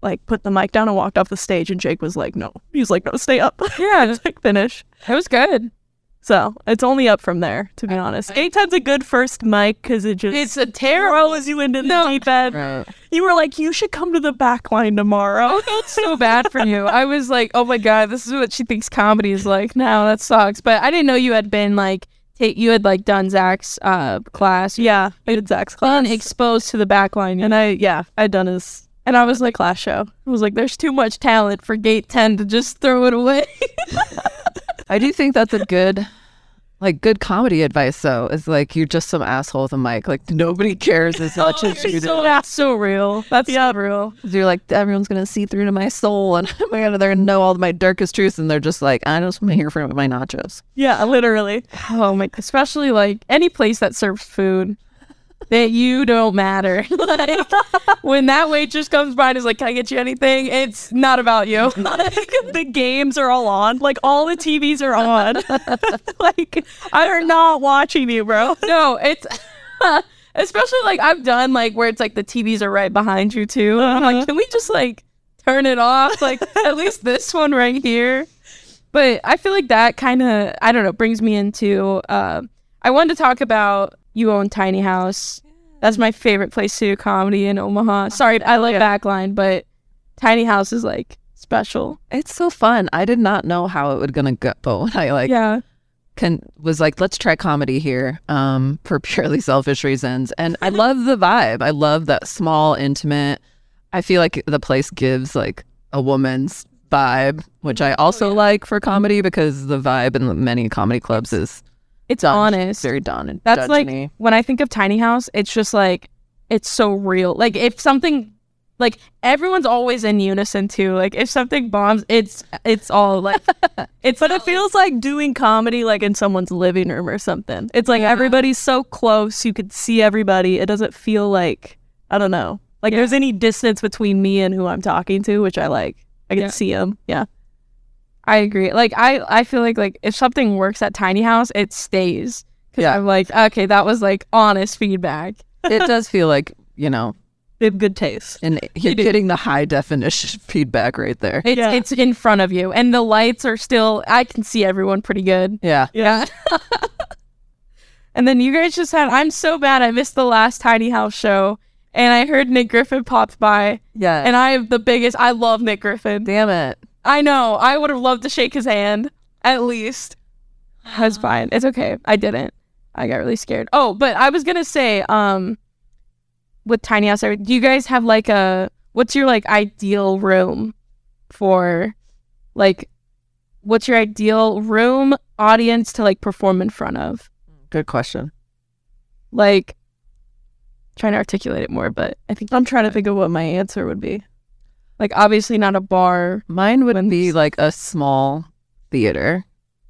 like put the mic down and walked off the stage and Jake was like, No. He was like, No, stay up. Yeah. Just [LAUGHS] like finish. it was good. So it's only up from there, to be honest. Eight times a good first mic because it just It's a terrible throws you into the No. deep end. Right. You were like, you should come to the Backline tomorrow. I felt so bad for you. I was like, oh my god, this is what she thinks comedy is like. No, that sucks. But I didn't know you had been like, take you had like done Zach's uh class. yeah, I did Zach's class. Been exposed to the Backline, and I, yeah, I'd done his And I was like, class show. I was like, there's too much talent for Gate 10 to just throw it away. [LAUGHS] I do think that's a good, like, good comedy advice. Though is like you're just some asshole with a mic. Like nobody cares as much [LAUGHS] oh, as you do. so that's so real. That's Yeah. so real. You're like everyone's gonna see through to my soul, and oh my god, they're gonna know all my darkest truths, and they're just like, I just want to hear from my nachos. Yeah, literally. [SIGHS] Oh my, especially like any place that serves food. That you don't matter. [LAUGHS] like when that waitress comes by and is like, "Can I get you anything?" It's not about you. [LAUGHS] the games are all on. Like all the TVs are on. [LAUGHS] like I'm not watching you, bro. no, it's especially like I've done like where it's like the TVs are right behind you too. And I'm like, can we just like turn it off? Like at least this one right here. But I feel like that kind of I don't know brings me into. Uh, I wanted to talk about you own Tiny House. That's my favorite place to do comedy in Omaha. Sorry, I like Backline, but Tiny House is like special. It's so fun. I did not know how it would gonna go. [LAUGHS] When I like yeah, can was like, let's try comedy here, um, for purely selfish reasons. And I love the vibe. I love that small, intimate. I feel like the place gives like a woman's vibe, which I also like for comedy because the vibe in many comedy clubs is it's dun- honest. very done. That's like when I think of tiny house, it's just like it's so real. Like if something like everyone's always in unison too. Like if something bombs, it's it's all like [LAUGHS] it's But it feels like doing comedy like in someone's living room or something. It's like everybody's so close, you could see everybody. It doesn't feel like I don't know. Like there's any distance between me and who I'm talking to, which I like. I can Yeah. see them. Yeah. I agree. Like I I feel like like if something works at tiny house, it stays. Cause Yeah. I'm like okay, that was like honest feedback. it does feel like you know, [LAUGHS] They have good taste. and [LAUGHS] you're getting the high definition [LAUGHS] feedback right there. It's Yeah. it's in front of you, and the lights are still. I can see everyone pretty good. Yeah, Yeah. and then you guys just had. I'm so bad. I missed the last tiny house show, and I heard Nick Griffin popped by, yeah. and I have the biggest. I love Nick Griffin. damn it. I know. I would have loved to shake his hand at least. That's [SIGHS] fine. It's okay. I didn't. I got really scared. Oh, but I was gonna say, um, with tiny house, do you guys have like a what's your like ideal room for, like, what's your ideal room audience to like perform in front of? Good question. Like, trying to articulate it more, but I think I'm trying to think of what my answer would be. Like obviously not a bar. Mine would be like a small theater.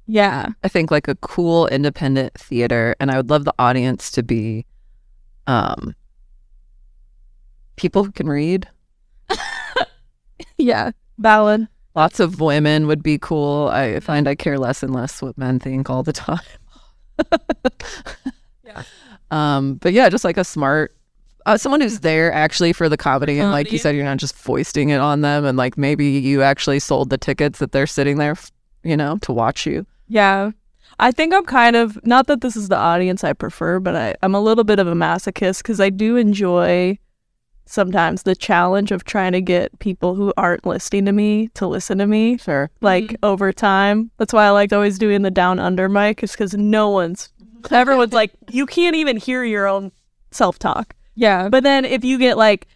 Yeah, I think like a cool independent theater, and I would love the audience to be, um, people who can read. [LAUGHS] yeah. Ballad. Lots of women would be cool. I find I care less and less what men think all the time. [LAUGHS] [LAUGHS] Yeah. Um, but yeah, just like a smart, uh, someone who's there actually for the comedy, and like you said, you're not just foisting it on them, and like maybe you actually sold the tickets that they're sitting there, you know, to watch you. Yeah. I think I'm kind of not that this is the audience I prefer, but I, I'm a little bit of a masochist because I do enjoy sometimes the challenge of trying to get people who aren't listening to me to listen to me Sure. like over time. That's why I liked always doing the down under mic is because no one's [LAUGHS] everyone's like you can't even hear your own self talk. Yeah. But then if you get like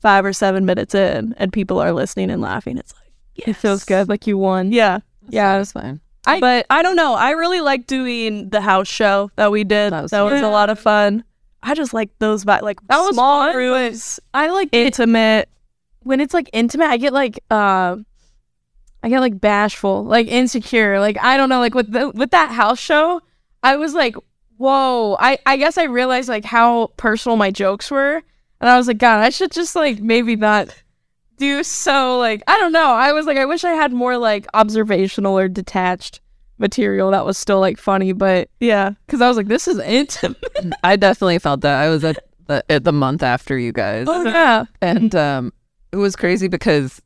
five or seven minutes in and people are listening and laughing, it's like It feels good. Like you won. yeah. Yeah. That's fine. I- but I don't know. I really like doing the house show that we did. That That was was, a lot of fun. I just like those vi- like That was small fun, groups, I like it intimate. when it's like intimate. I get like uh, I get like bashful, like insecure. Like I don't know. Like with the, with that house show, I was like, whoa. I I guess I realized like how personal my jokes were, and I was like, God, I should just like maybe not do so. Like I don't know. I was like, I wish I had more like observational or detached material that was still like funny, but Yeah. because I was like, this is intimate. [LAUGHS] I definitely felt that. I was at the, at the month after you guys. oh yeah. And um, it was crazy because,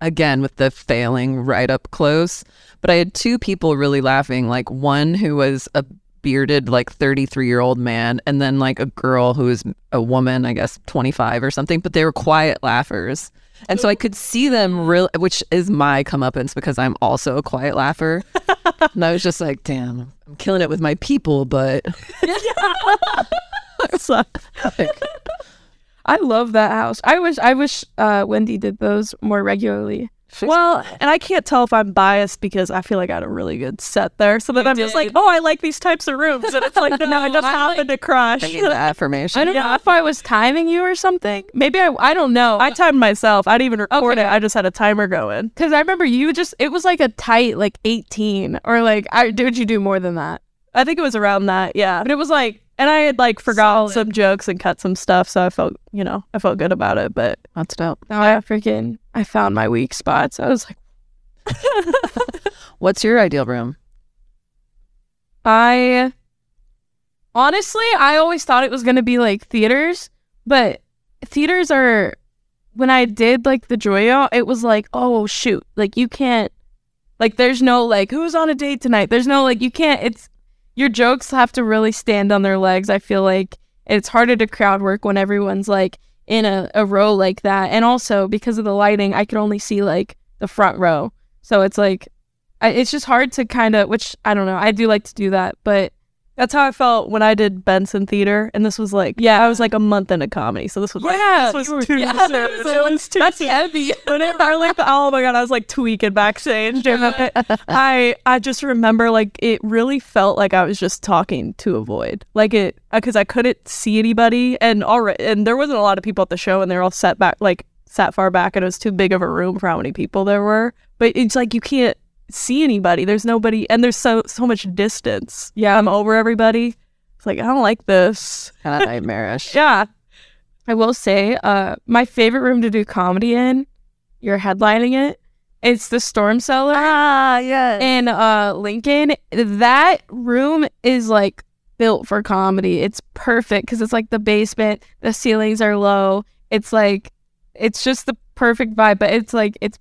again, with the failing right up close, but I had two people really laughing. Like one who was a bearded like 33 year old man and then like a girl who is a woman i guess 25 or something but they were quiet laughers and so i could see them real which is my comeuppance because i'm also a quiet laugher [LAUGHS] and i was just like damn i'm killing it with my people but [LAUGHS] I love that house. I wish I wish uh, Wendy did those more regularly. Well, and I can't tell if I'm biased because I feel like I had a really good set there. So then I'm just like, oh, I like these types of rooms. And it's like, no, [LAUGHS] I just I happened to crush. I need the affirmation I don't know if I was timing you or something. Maybe I I don't know. I timed myself. I didn't even record Okay. it. I just had a timer going. Because I remember you just it was like a tight like 18 or like I did you do more than that? I think it was around that, yeah. But it was like, and I had like forgotten Solid. some jokes and cut some stuff, so I felt, you know, I felt good about it. But that's dope Now I freaking I found my weak spots. I was like [LAUGHS] what's your ideal room I honestly I always thought it was gonna be like theaters, but theaters are when I did like the Joyo, it was like, oh shoot, like you can't like there's no like who's on a date tonight. There's no like you can't it's your jokes have to really stand on their legs. I feel like it's harder to crowd work when everyone's like in a, a row like that. And also because of the lighting, I could only see like the front row. So it's like I, it's just hard to kind of which I don't know. I do like to do that, but that's how I felt when I did Benson Theater. And this was like, Yeah. I was like a month into comedy. So this was like, Yeah, this was too [LAUGHS] yeah, soon. that was- It was too that's soon. heavy. Whenever I like, oh my god, I was like tweaking backstage. I I just remember like it really felt like I was just talking to a void, like it uh, because I couldn't see anybody, and already and there wasn't a lot of people at the show, and they're all set back like sat far back, and it was too big of a room for how many people there were. But it's like you can't see anybody. There's nobody, and there's so so much distance. Yeah, I'm over everybody. It's like I don't like this. kind of [LAUGHS] nightmarish Yeah, I will say, uh, my favorite room to do comedy in, you're headlining it. It's the Storm Cellar ah, yeah. in uh Lincoln. That room is like built for comedy. It's perfect because it's like the basement. The ceilings are low. It's like it's just the perfect vibe. But it's like it's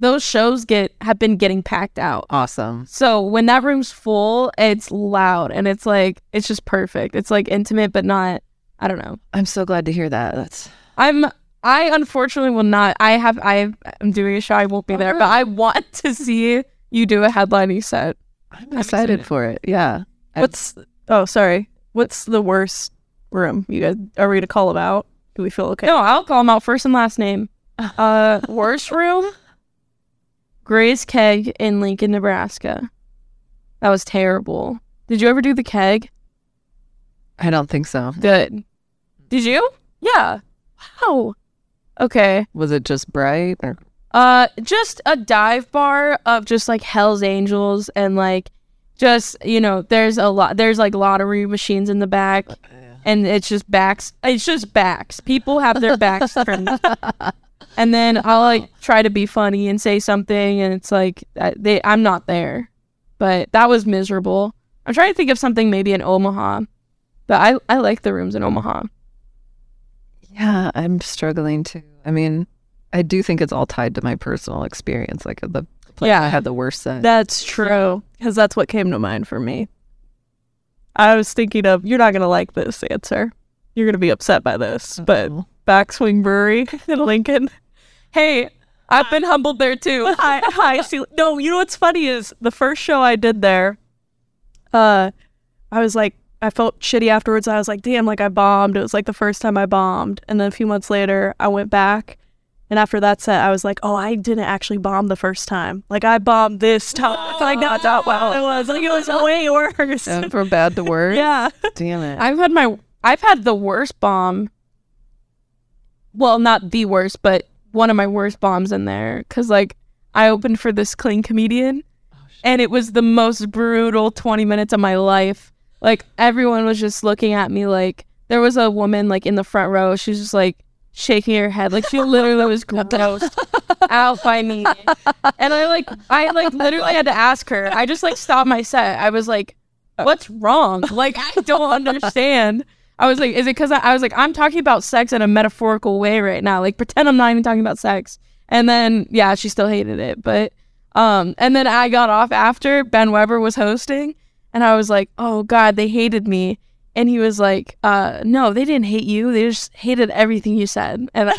those shows get have been getting packed out. awesome So when that room's full, it's loud and it's like it's just perfect. It's like intimate but not I don't know. i'm so glad to hear that that's I'm I unfortunately will not I have I am doing a show I won't be there, but I want to see you do a headlining set. i'm excited for it yeah What's oh sorry. What's the worst room? You guys are we gonna call them out? Do we feel okay? No, I'll call them out first and last name. [LAUGHS] Uh worst room? Gray's Keg in Lincoln, Nebraska. That was terrible. Did you ever do the keg? i don't think so Good. Did you? Yeah. Wow. Okay. was it just bright or Uh, just a dive bar of just like Hell's Angels and like just you know, there's a lot. There's like lottery machines in the back, and it's just backs. It's just backs. People have their backs turned, [LAUGHS] and then I'll like try to be funny and say something, and it's like I- they I'm not there, but that was miserable. I'm trying to think of something maybe in Omaha, but I I like the rooms in Omaha. Yeah, I'm struggling too. I mean, I do think it's all tied to my personal experience. Like the place Yeah. I had the worst set. That's true. Because that's what came to mind for me. I was thinking of you're not gonna like this answer. You're gonna be upset by this. But Uh-oh. Backswing Brewery in Lincoln. Hey, I've been humbled there too. [LAUGHS] Hi, hi. See, no, you know what's funny is the first show I did there. Uh, I was like, I felt shitty afterwards. I was like, damn, like I bombed. It was like the first time I bombed, and then a few months later, I went back, and after that set, I was like, oh, I didn't actually bomb the first time. Like I bombed this time. It's [LAUGHS] like not that well. It was like it was way worse. Went from bad to worse. [LAUGHS] yeah. Damn it. I've had my I've had the worst bomb. Well, not the worst, but one of my worst bombs in there cuz like I opened for this clean comedian oh, and it was the most brutal 20 minutes of my life. Like everyone was just looking at me like there was a woman like in the front row. She was just like shaking her head like she literally was [LAUGHS] grossed out by me. And I like I like literally had to ask her. I just like stopped my set. I was like oh. what's wrong? Like I don't [LAUGHS] understand. I was like, is it because I, I was like, I'm talking about sex in a metaphorical way right now. Like pretend I'm not even talking about sex. And then yeah, she still hated it. But um, and then I got off after Ben Weber was hosting, And I was like, oh God, they hated me. And he was like, uh, no, they didn't hate you. They just hated everything you said. And I-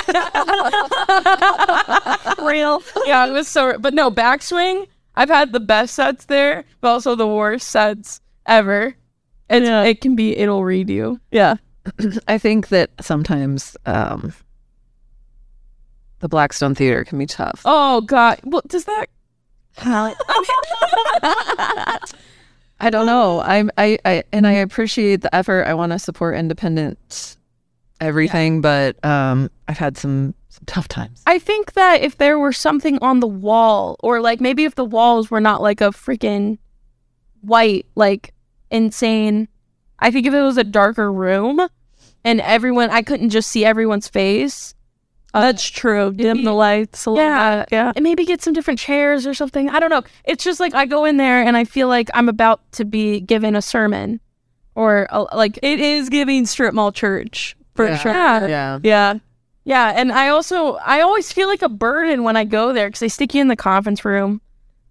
[LAUGHS] Real. yeah, it was so. But no, backswing. I've had the best sets there, but also the worst sets ever. It's, Yeah. It can be. It'll read you. Yeah. [CLEARS THROAT] I think that sometimes um, the Blackstone Theater can be tough. Oh God. Well, does that? [LAUGHS] I don't know. I'm I, I and I appreciate the effort. I want to support independent everything, but um, I've had some, some tough times. I think that if there were something on the wall, or like maybe if the walls were not like a freaking white, like insane. I think if it was a darker room and everyone, I couldn't just see everyone's face. That's true. Dim the lights a little Yeah. bit. Yeah. and maybe get some different chairs or something. I don't know. It's just like I go in there and I feel like I'm about to be given a sermon, or a, like It is giving strip mall church for Yeah. sure. yeah, Yeah. Yeah. yeah. And I also I always feel like a burden when I go there because they stick you in the conference room,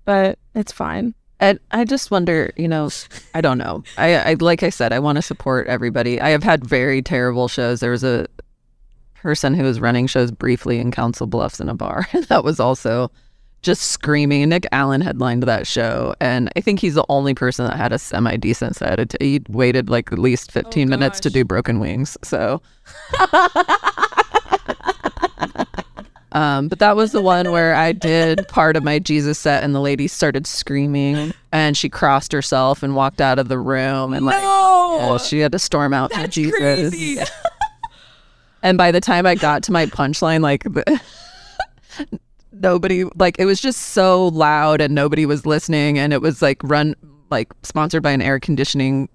but it's fine. And I just wonder, you know, I don't know. I, I like I said, I want to support everybody. I have had very terrible shows. There was a person who was running shows briefly in Council Bluffs in a bar, [LAUGHS] that was also just screaming. Nick Allen headlined that show, and I think he's the only person that had a semi decent set. It, he waited like at least fifteen oh, minutes to do Broken Wings. So. [LAUGHS] Um, but that was the one where I did part of my Jesus set, and the lady started screaming, and she crossed herself and walked out of the room, and like, yeah, she had to storm out to Jesus. [LAUGHS] and by the time I got to my punchline, like, the, [LAUGHS] nobody, like, it was just so loud, and nobody was listening, and it was like run, like, sponsored by an air conditioning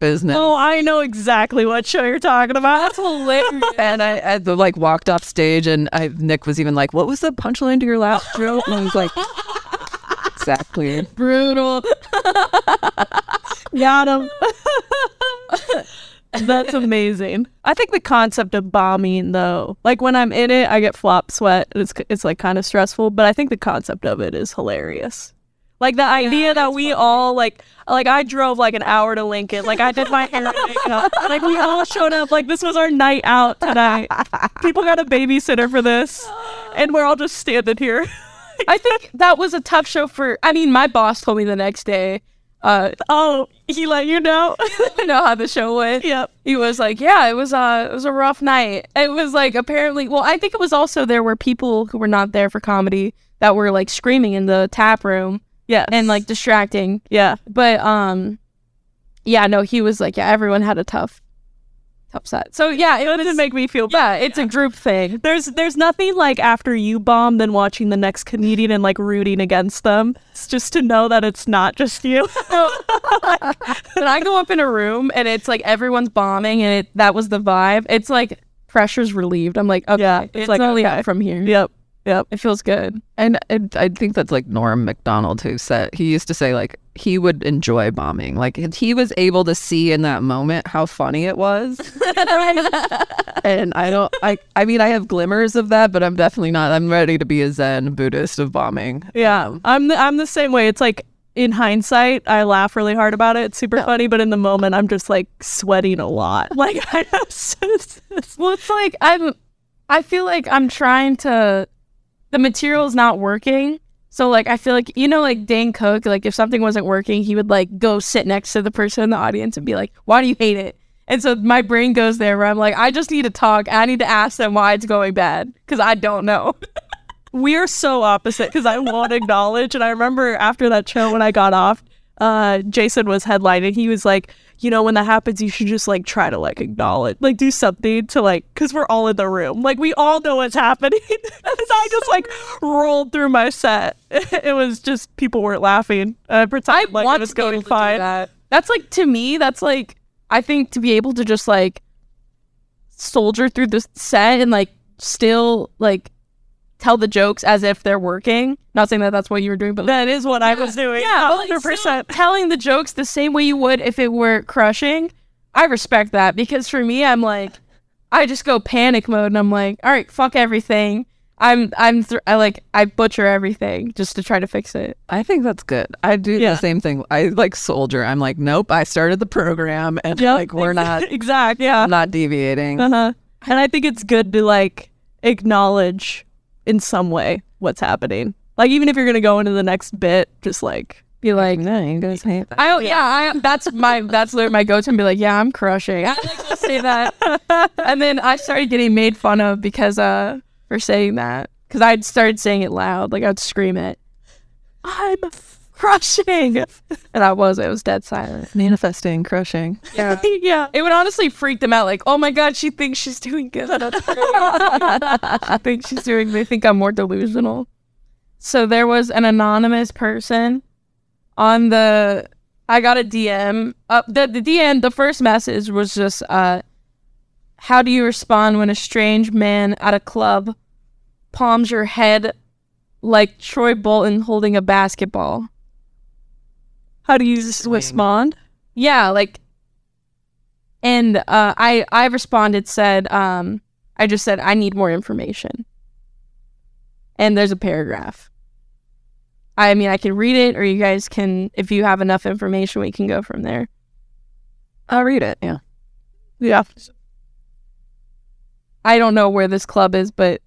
business. Oh, I know exactly what show you're talking about. That's hilarious. [LAUGHS] And I, I like walked off stage, and I, Nick was even like, "What was the punchline to your last joke?" And I was like, "Exactly." Brutal. Got him. [LAUGHS] That's amazing. I think the concept of bombing, though, like when I'm in it, I get flop sweat. And it's it's like kind of stressful, but I think the concept of it is hilarious. Like the idea that we all like, like I drove like an hour to Lincoln. Like I did my hair [LAUGHS] makeup. Like we all showed up. Like this was our night out tonight. People got a babysitter for this, and we're all just standing here. I think that was a tough show for. I mean, my boss told me the next day. Uh, Oh, he let you know. [LAUGHS] you know how the show went. yep. He was like, "Yeah, it was uh, it was a rough night." It was like apparently, well, I think it was also there were people who were not there for comedy that were like screaming in the tap room Yeah. and like distracting. yeah. But um, yeah, no, he was like, yeah, everyone had a tough, tough set. So yeah, it it didn't make me feel bad. yeah, it's a group thing. There's there's nothing like after you bomb than watching the next comedian and like rooting against them. It's just to know that it's not just you. [LAUGHS] when I go up in a room and it's like everyone's bombing and it that was the vibe, it's like pressure's relieved. I'm like, okay, Yeah, it's, it's like only okay. up from here. yep. Yep. It feels good. And, and I think that's like Norm Macdonald who said he used to say like he would enjoy bombing. Like he was able to see in that moment how funny it was. [LAUGHS] and I don't I I mean I have glimmers of that, but I'm definitely not I'm ready to be a Zen Buddhist of bombing. Yeah. Um, I'm the, I'm the same way. It's like in hindsight, I laugh really hard about it. It's super funny, but in the moment, I'm just like sweating a lot. [LAUGHS] Like I have [LAUGHS] Well, it's like I'm. I feel like I'm trying to. The material's not working, so like I feel like you know, like Dane Cook. Like if something wasn't working, he would like go sit next to the person in the audience and be like, "Why do you hate it?" And so my brain goes there where I'm like, I just need to talk. I need to ask them why it's going bad because I don't know. [LAUGHS] we're so opposite because I won't acknowledge. And I remember after that show when I got off, uh, Jason was headlining. He was like, you know, when that happens, you should just like try to like acknowledge, like do something to like, because we're all in the room. Like we all know what's happening. [LAUGHS] As I just like rolled through my set. [LAUGHS] It was just people weren't laughing. Uh, pretend like it was going fine. that. That's like to me. That's like I think to be able to just like soldier through the set and like still like tell the jokes as if they're working. Not saying that that's what you were doing, but That is what I was doing. yeah, hundred still percent. telling the jokes the same way you would if it were crushing. I respect that because for me, I'm like, I just go panic mode and I'm like, all right, fuck everything. I'm I'm th- I like I butcher everything just to try to fix it. I think that's good. I do Yeah. the same thing. I like soldier. I'm like, nope. I started the program, and Yep. like we're not, [LAUGHS] exact. Yeah. Not deviating. Uh-huh. And I think it's good to like acknowledge in some way what's happening. Like even if you're gonna go into the next bit, just like Be like, No, you guys hate that. I don't, yeah, I that's my that's literally my go to and be like, yeah, I'm crushing. I like to say that, [LAUGHS] and then I started getting made fun of because uh for saying that because I'd started saying it loud, like I'd scream it, I'm crushing, and I was, it was dead silent. Manifesting, crushing. Yeah, [LAUGHS] yeah, it would honestly freak them out. Like, oh my god, she thinks she's doing good. That's [LAUGHS] great. I think she's doing. They think I'm more delusional. So there was an anonymous person on the. I got a DM. Uh, the the DM. The first message was just, uh, "How do you respond when a strange man at a club palms your head like Troy Bolton holding a basketball?" How do you just respond? yeah like and uh i i responded said um i just said i need more information and there's a paragraph i mean i can read it or you guys can if you have enough information we can go from there I'll read it. Yeah. Yeah. i don't know where this club is but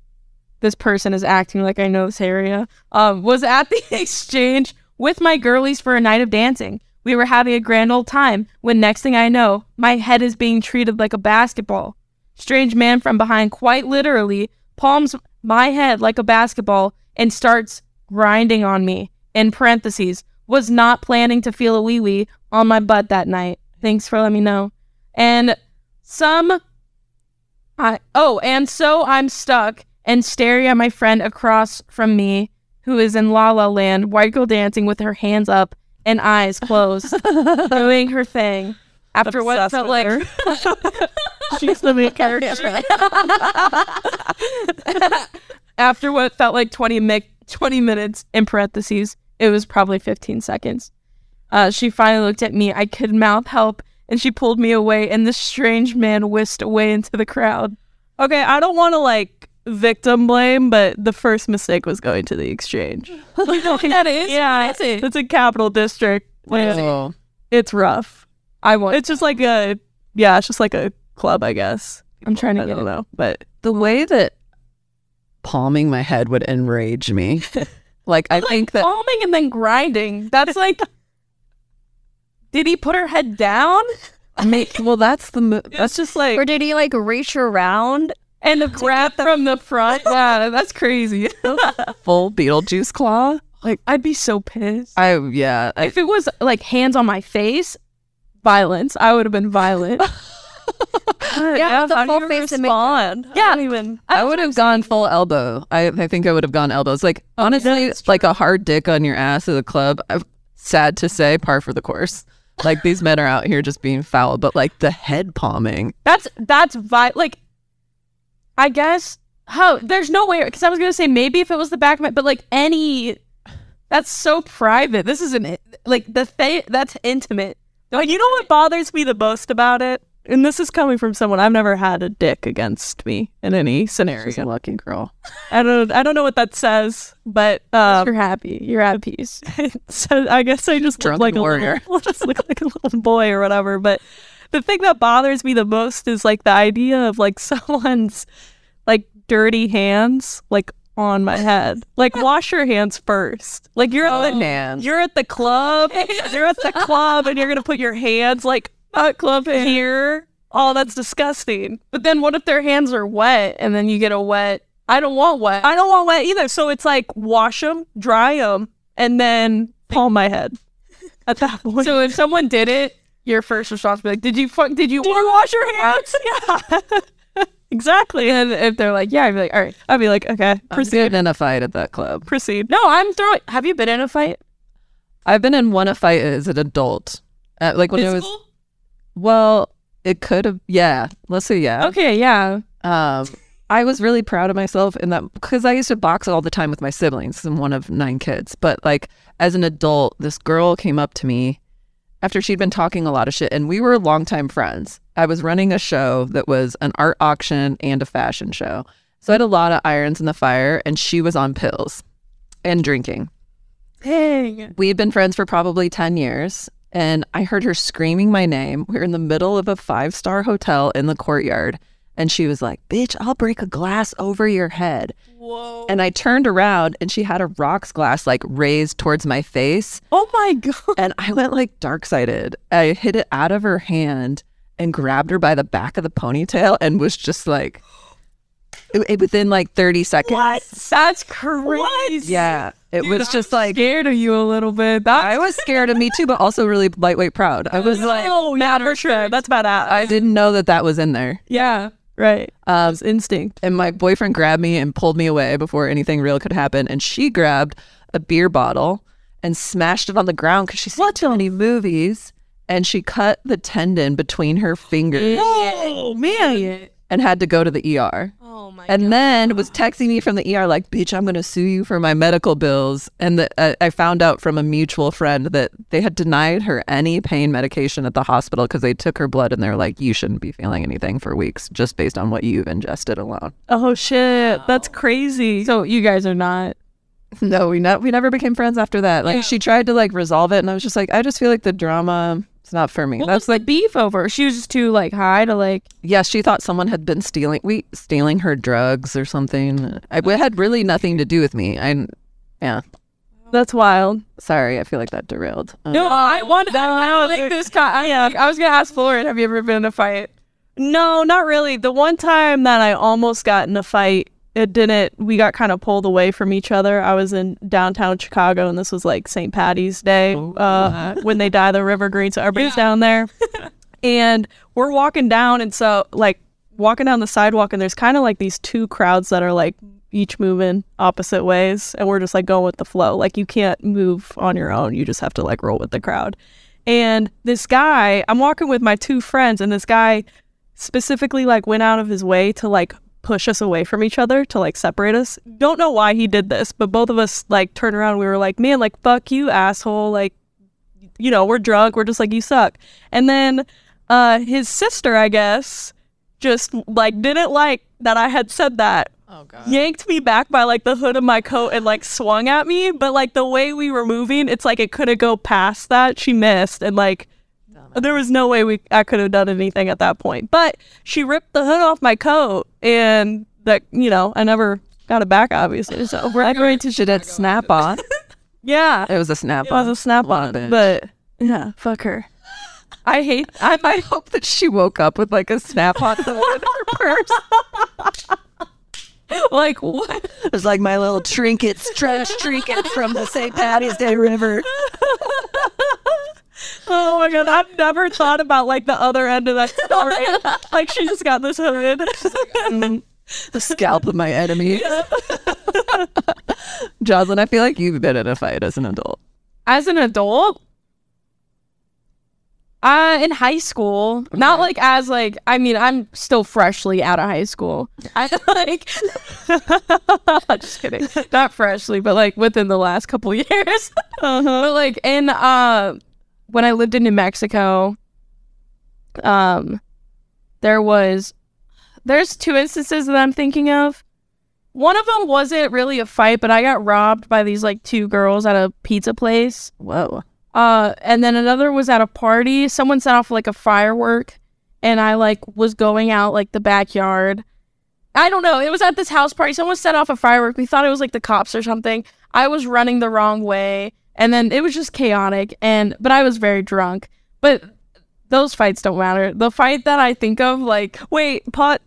this person is acting like i know this area um was at the [LAUGHS] exchange with my girlies for a night of dancing. We were having a grand old time when next thing i know my head is being treated like a basketball. Strange man from behind quite literally palms my head like a basketball and starts grinding on me in parentheses was not planning to feel a wee wee on my butt that night. Thanks for letting me know. And some I oh, and so I'm stuck and staring at my friend across from me, who is in La La Land, white girl dancing with her hands up and eyes closed, [LAUGHS] doing her thing. After what felt like [LAUGHS] She's the main character. [LAUGHS] after what felt like 20, mi- 20 minutes in parentheses, it was probably 15 seconds. Uh, she finally looked at me. I could mouth help, and she pulled me away, and this strange man whisked away into the crowd. Okay, I don't want to like victim blame, but the first mistake was going to the exchange. [LAUGHS] that is? yeah, That's it. it's a Capitol District. Oh. It's rough. I want. It's just like a yeah, it's just like a club, I guess. I'm trying I to get don't it. know, but The way that palming my head would enrage me. [LAUGHS] like I think that palming and then grinding. That's like. Did he put her head down [LAUGHS] I mean, well, that's the mo- that's just like Or did he like reach around? And the grab from the front? [LAUGHS] Yeah, that's crazy. full Beetlejuice claw. like, I'd be so pissed. I yeah. I, If it was like hands on my face, violence. I would have been violent. [LAUGHS] Yeah, the how do full face make- respond? I Yeah. even. I would have gone full elbow. I, I think I would have gone elbows. Like honestly, like a hard dick on your ass at a club. I'm sad to say, par for the course. Like these men are out here just being foul, but like the head palming. That's that's vi- like I guess how there's no way because I was gonna say maybe if it was the back of my but like any that's so private. This isn't like the fa- that's intimate. Like, you know what bothers me the most about it? And this is coming from someone I've never had a dick against me in any scenario. She's a scenario. lucky girl. I don't I don't know what that says, but um, You're happy. You're at peace. [LAUGHS] so I guess I just look Drunken like a warrior. little, [LAUGHS] just look like a little boy or whatever. But the thing that bothers me the most is like the idea of like [LAUGHS] someone's like dirty hands like on my head. Like [LAUGHS] wash your hands first. Like you're at the oh, hands. you're at the club. you're at the [LAUGHS] club and you're gonna put your hands like Not club hand. here. Oh, that's disgusting. But then what if their hands are wet and then you get a wet? I don't want wet. I don't want wet either. So it's like wash them, dry them, and then palm my head. At that point. so if someone did it, your first response would be like, "Did you fuck? Did you, Did you wash your hands? [LAUGHS] Yeah. [LAUGHS] exactly. And if they're like, "Yeah," I'd be like, "All right." I'd be like, okay, I'm proceed. in a fight at that club. Proceed. No, I'm throwing. Have you been in a fight? I've been in one a fight as an adult. Uh, like when it was well, it could have yeah. Let's say yeah. Okay, yeah. Um, I was really proud of myself in that because I used to box all the time with my siblings. I'm one of nine kids. But like as an adult, this girl came up to me after she'd been talking a lot of shit, and we were longtime friends. I was running a show that was an art auction and a fashion show. So I had a lot of irons in the fire, and she was on pills and drinking. Dang. We had been friends for probably 10 years, and I heard her screaming my name. We were in the middle of a five star hotel in the courtyard, and she was like, Bitch, I'll break a glass over your head. Whoa. And I turned around, and she had a rocks glass like raised towards my face. Oh my [LAUGHS] god. And I went like dark sided. I hit it out of her hand and grabbed her by the back of the ponytail and was just like, [GASPS] it- it- within like 30 seconds. What? That's crazy. Yeah. It was just like, Scared of you a little bit. That I was scared of me too, but also really lightweight proud. I was like, [LAUGHS] oh, yeah, for sure. That's badass. I didn't know that that was in there. yeah. Right. Um, It's instinct. and my boyfriend grabbed me and pulled me away before anything real could happen. And she grabbed a beer bottle and smashed it on the ground because she's too many movies. And she cut the tendon between her fingers Oh man. and had to go to the ER. Oh my And then was texting me from the ER like, "Bitch, I'm gonna sue you for my medical bills." And the, uh, I found out from a mutual friend that they had denied her any pain medication at the hospital because they took her blood and they're like, "You shouldn't be feeling anything for weeks just based on what you've ingested alone." Oh shit, that's crazy. So you guys are not No, we ne- we never became friends after that. Like she tried to like resolve it, and I was just like, I just feel like the drama. It's not for me. What That's was like beef over? She was just too like high to like yeah. She thought someone had been stealing we stealing her drugs or something. I, it had really nothing to do with me. I yeah. That's wild. Sorry, I feel like that derailed. Um, No, I want I like this guy. I, I was gonna ask Lauren, have you ever been in a fight? No, not really. The one time that I almost got in a fight, it didn't. We got kind of pulled away from each other. I was in downtown Chicago, and this was like St. Patty's Day uh, when they dye the River Green. So everybody's down there, [LAUGHS] and we're walking down, and so like walking down the sidewalk, and there's kind of like these two crowds that are like each moving opposite ways, and we're just like going with the flow. Like you can't move on your own. You just have to like roll with the crowd. And this guy, I'm walking with my two friends, and this guy specifically like went out of his way to like push us away from each other to like separate us. Don't know why he did this, but both of us like turned around. We were like, man, like fuck you, asshole. Like, you know, we're drunk. We're just like you suck. And then uh his sister, I guess, just like didn't like that I had said that. oh god. Yanked me back by like the hood of my coat and like swung at me, but like the way we were moving, it's like it couldn't go past that. She missed and like there was no way we I could have done anything at that point. But she ripped the hood off my coat and that you know, I never got it back obviously. So [LAUGHS] We're going to should have snap on. [LAUGHS] yeah. It was a snap On. It was a snap on. bitch. But yeah, fuck her. I hate I, I hope that she woke up with like a snap on in her purse. [LAUGHS] Like what? It was like my little trinkets, trash trinkets from the St. Patty's Day River. Oh my god, I've never thought about like the other end of that story. [LAUGHS] like she just got this hood. The scalp of my enemy. [LAUGHS] Joslyne, I feel like you've been in a fight as an adult. As an adult? Uh in high school. Not like as like I mean, I'm still freshly out of high school. I [LAUGHS] like just kidding. Not freshly, but like within the last couple years. But like in uh when I lived in New Mexico, um there was there's two instances that I'm thinking of. One of them wasn't really a fight, but I got robbed by these like two girls at a pizza place. Whoa. Uh, and then another was at a party. Someone set off like a firework, and I like was going out like the backyard. I don't know. It was at this house party. Someone set off a firework. We thought it was like the cops or something. I was running the wrong way, and then it was just chaotic. And but I was very drunk. But those fights don't matter. The fight that I think of, like Wait, pot.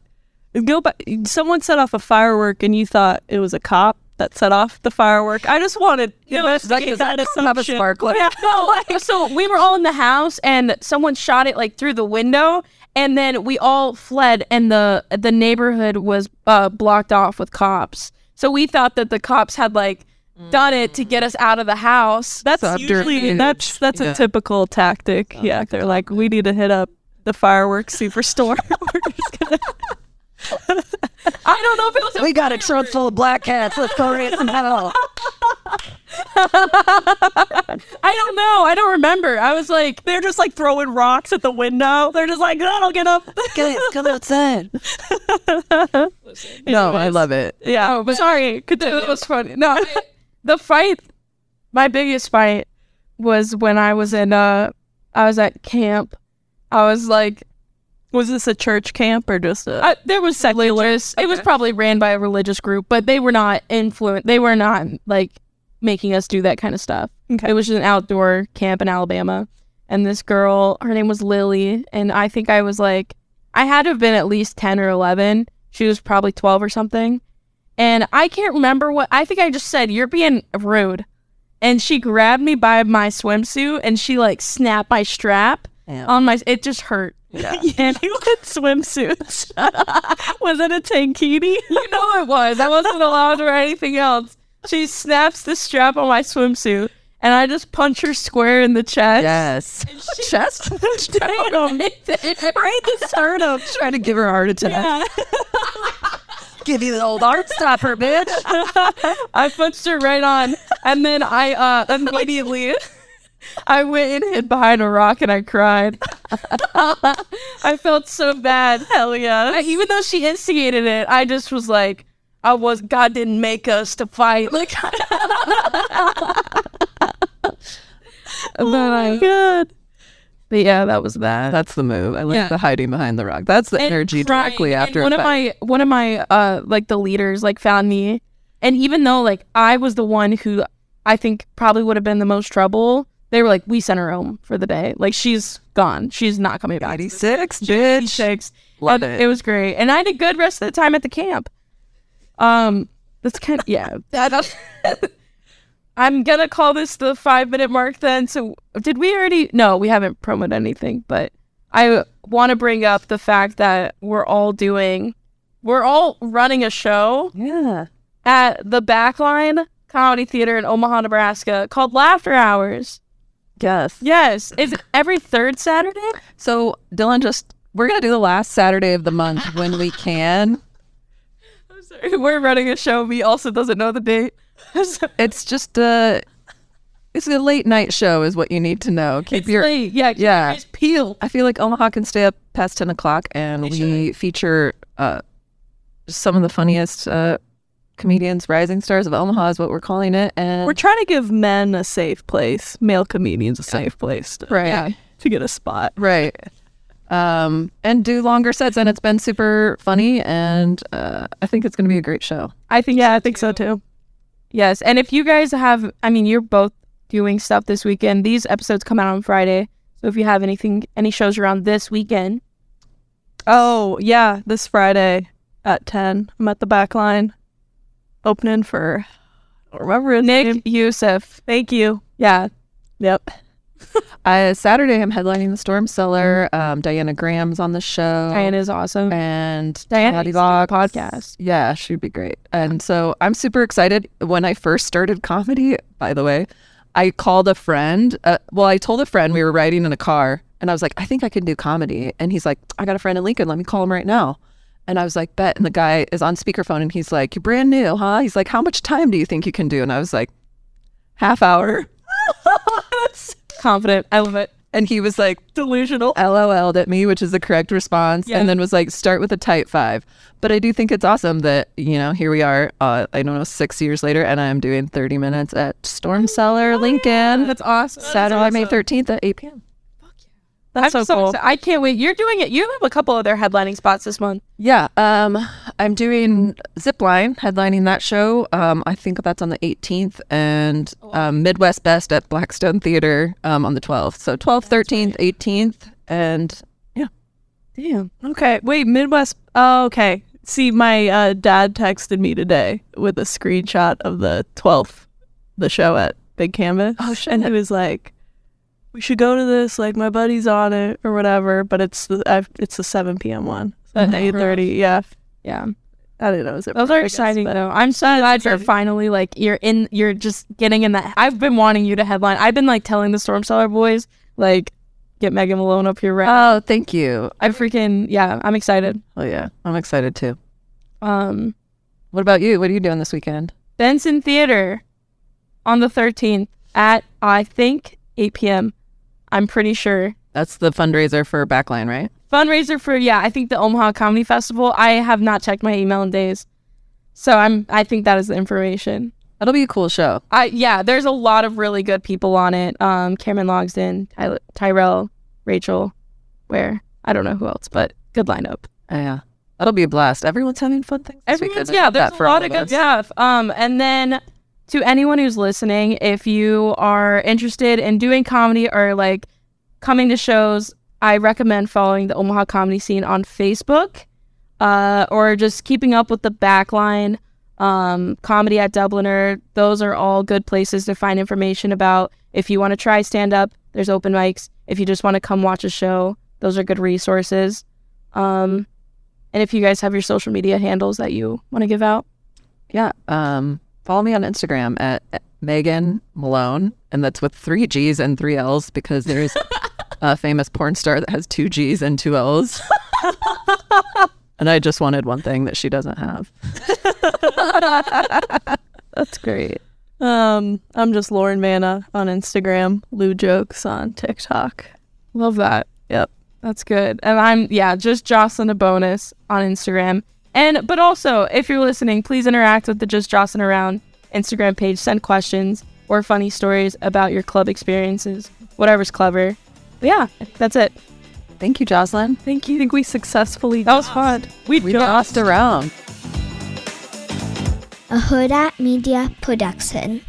Go back. Someone set off a firework, and you thought it was a cop that set off the firework. I just wanted [LAUGHS] to investigate that assumption. sparkler. Yeah, [LAUGHS] no, like, so we were all in the house and someone shot it like through the window and then we all fled and the the neighborhood was uh, blocked off with cops. So we thought that the cops had like done it to get us out of the house. That's Subterfuge. usually that's that's Yeah. a typical tactic. Oh, yeah, they're like, we need to hit up the fireworks superstore. [LAUGHS] We're just gonna- I don't know if it was a We got a trunk full of black cats. Let's go raise some hell. [LAUGHS] I don't know. I don't remember. I was like, They're just like throwing rocks at the window. They're just like, "That'll get up." Guys, come outside. [LAUGHS] no, I love it. yeah. oh, but sorry. It was funny. No, I- the fight, my biggest fight was when I was in, uh, I was at camp. I was like, Was this a church camp or just a? I, there was seculars. It was probably ran by a religious group, but they were not influent. They were not like making us do that kind of stuff. Okay. It was just an outdoor camp in Alabama, and this girl, her name was Lily, and I think I was like, I had to have been at least ten or eleven. She was probably twelve or something, and I can't remember what. I think I just said, "You're being rude," and she grabbed me by my swimsuit and she like snapped my strap Yeah. on my. It just hurt. Yeah. [LAUGHS] and you had swimsuits. [LAUGHS] was it a tankini? [LAUGHS] You know it was. I wasn't allowed to wear anything else. She snaps the strap on my swimsuit, and I just punch her square in the chest. Yes. Chest? right the sternum. Trying to give her a heart attack. Give you the old art stopper, bitch. [LAUGHS] I punched her right on, and then I uh immediately. I went and hid behind a rock and I cried. [LAUGHS] I felt so bad. Hell yeah. I- even though she instigated it, I just was like, I was God didn't make us to fight. Like, [LAUGHS] and then I, Good. But yeah, that was that. That's the move. I like Yeah. the hiding behind the rock. That's the And energy crying. directly And after one a of my one of my uh like the leaders like found me, and even though like I was the one who I think probably would have been the most trouble, they were like, we sent her home for the day. Like she's gone. She's not coming back. 86, bitch. Six. Love And it. It was great, and I had a good rest of the time at the camp. Um, that's kind of yeah. [LAUGHS] That, I'm gonna call this the five minute mark then. So did we already? No, we haven't promoted anything, but I want to bring up the fact that we're all doing, we're all running a show Yeah. at the Backline Comedy Theater in Omaha, Nebraska, called Laughter Hours. Yes. Yes, is it every third Saturday? So, Dylan, just we're gonna do the last Saturday of the month when we can. [LAUGHS] I'm sorry, we're running a show. Me also doesn't know the date. [LAUGHS] It's just a, it's a late night show, is what you need to know. Keep It's your. late. yeah, keep yeah. your eyes peeled. I feel like Omaha can stay up past ten o'clock, and we feature uh, some of the funniest uh, comedians, rising stars of Omaha, is what we're calling it. And We're trying to give men a safe place, male comedians a safe place to, right, to get a spot. right. Um, and do longer sets, and it's been super funny, and uh, I think it's going to be a great show. I think Yeah, I think so too. Yes, and if you guys have, I mean, you're both doing stuff this weekend. These episodes come out on Friday, so if you have anything, any shows around this weekend, Oh, yeah, this Friday at 10. I'm at the Backline opening for I don't remember his Nick name. Yusuf, Thank you. yeah, Yep. [LAUGHS] Uh, Saturday, I'm headlining the Storm Cellar. Um, Diana Graham's on the show, Diane is awesome. and Diana Patty needs to Vox. podcast. Yeah, she'd be great. And so I'm super excited. When I first started comedy, by the way, I called a friend. Uh, well, I told a friend we were riding in a car, and I was like, I think I can do comedy. And he's like, I got a friend in Lincoln. Let me call him right now. And I was like, bet. And the guy is on speakerphone, and he's like, You're brand new, huh? He's like, How much time do you think you can do? And I was like, Half hour. [LAUGHS] Confident, I love it. And he was like, Delusional. LOL'd at me, which is the correct response, Yeah. and then was like, start with a tight five. But I do think it's awesome that, you know, here we are, uh, I don't know, six years later, and I'm doing 30 minutes at Storm Cellar, Lincoln, That's awesome. Saturday, May 13th at 8 p.m. That's so so, cool. I can't wait. You're doing it. You have a couple other headlining spots this month. Yeah, um, I'm doing Zipline, headlining that show. Um, I think that's on the 18th, and um, Midwest Best at Blackstone Theater um, on the 12th. So 12th, 13th, 18th, and yeah. Damn. Okay. Wait, Midwest. Oh, okay. See, my uh, dad texted me today with a screenshot of the 12th, the show at Big Canvas. Oh, shit. And he was like, we should go to this. Like, my buddy's on it or whatever. But it's the I've, it's the 7 p.m. one. So [LAUGHS] at 8.30. Yeah. Yeah. I didn't know. It Those are exciting though. I'm so glad you're finally like you're in you're just getting in that I've been wanting you to headline. I've been like telling the Storm Cellar boys, like, get Megan Malone up here right. Oh, thank you. I freaking yeah, I'm excited. Oh, yeah. I'm excited too. Um What about you? What are you doing this weekend? Benson Theater. on the 13th at I think 8 p.m. I'm pretty sure. That's the fundraiser for Backline, right? Fundraiser for yeah, I think the Omaha Comedy Festival. I have not checked my email in days. So I'm I think that is the information. That'll be a cool show. I yeah, there's a lot of really good people on it. Um, Cameron Logsden, Ty- Tyrell, Rachel, where I don't know who else, but good lineup. Yeah. That'll be a blast. Everyone's having fun things. Everyone's yeah, there's a lot of good stuff. Um, and then to anyone who's listening, if you are interested in doing comedy or like coming to shows, I recommend following the Omaha comedy scene on Facebook, uh, or just keeping up with the backline, um, comedy at Dubliner. Those are all good places to find information about. If you want to try stand up, there's open mics. If you just want to come watch a show, those are good resources. Um, and if you guys have your social media handles that you want to give out. Yeah. Um, follow me on Instagram at Megan Malone, and that's with three G's and three L's because there's [LAUGHS] a famous porn star that has two G's and two L's. [LAUGHS] and I just wanted one thing that she doesn't have. [LAUGHS] That's great. Um, I'm just Lauren Vana on Instagram, Lou Jokes on TikTok. Love that. Yep. That's good. And I'm yeah, just Joslyne DeBonis on Instagram. And but also, if you're listening, please interact with the Just Jossin Around Instagram page. Send questions or funny stories about your club experiences. Whatever's clever. But yeah, that's it. Thank you, Joslyne. Thank you. I think we successfully That was fun. we, We tossed around. a Hurrdat Media Production.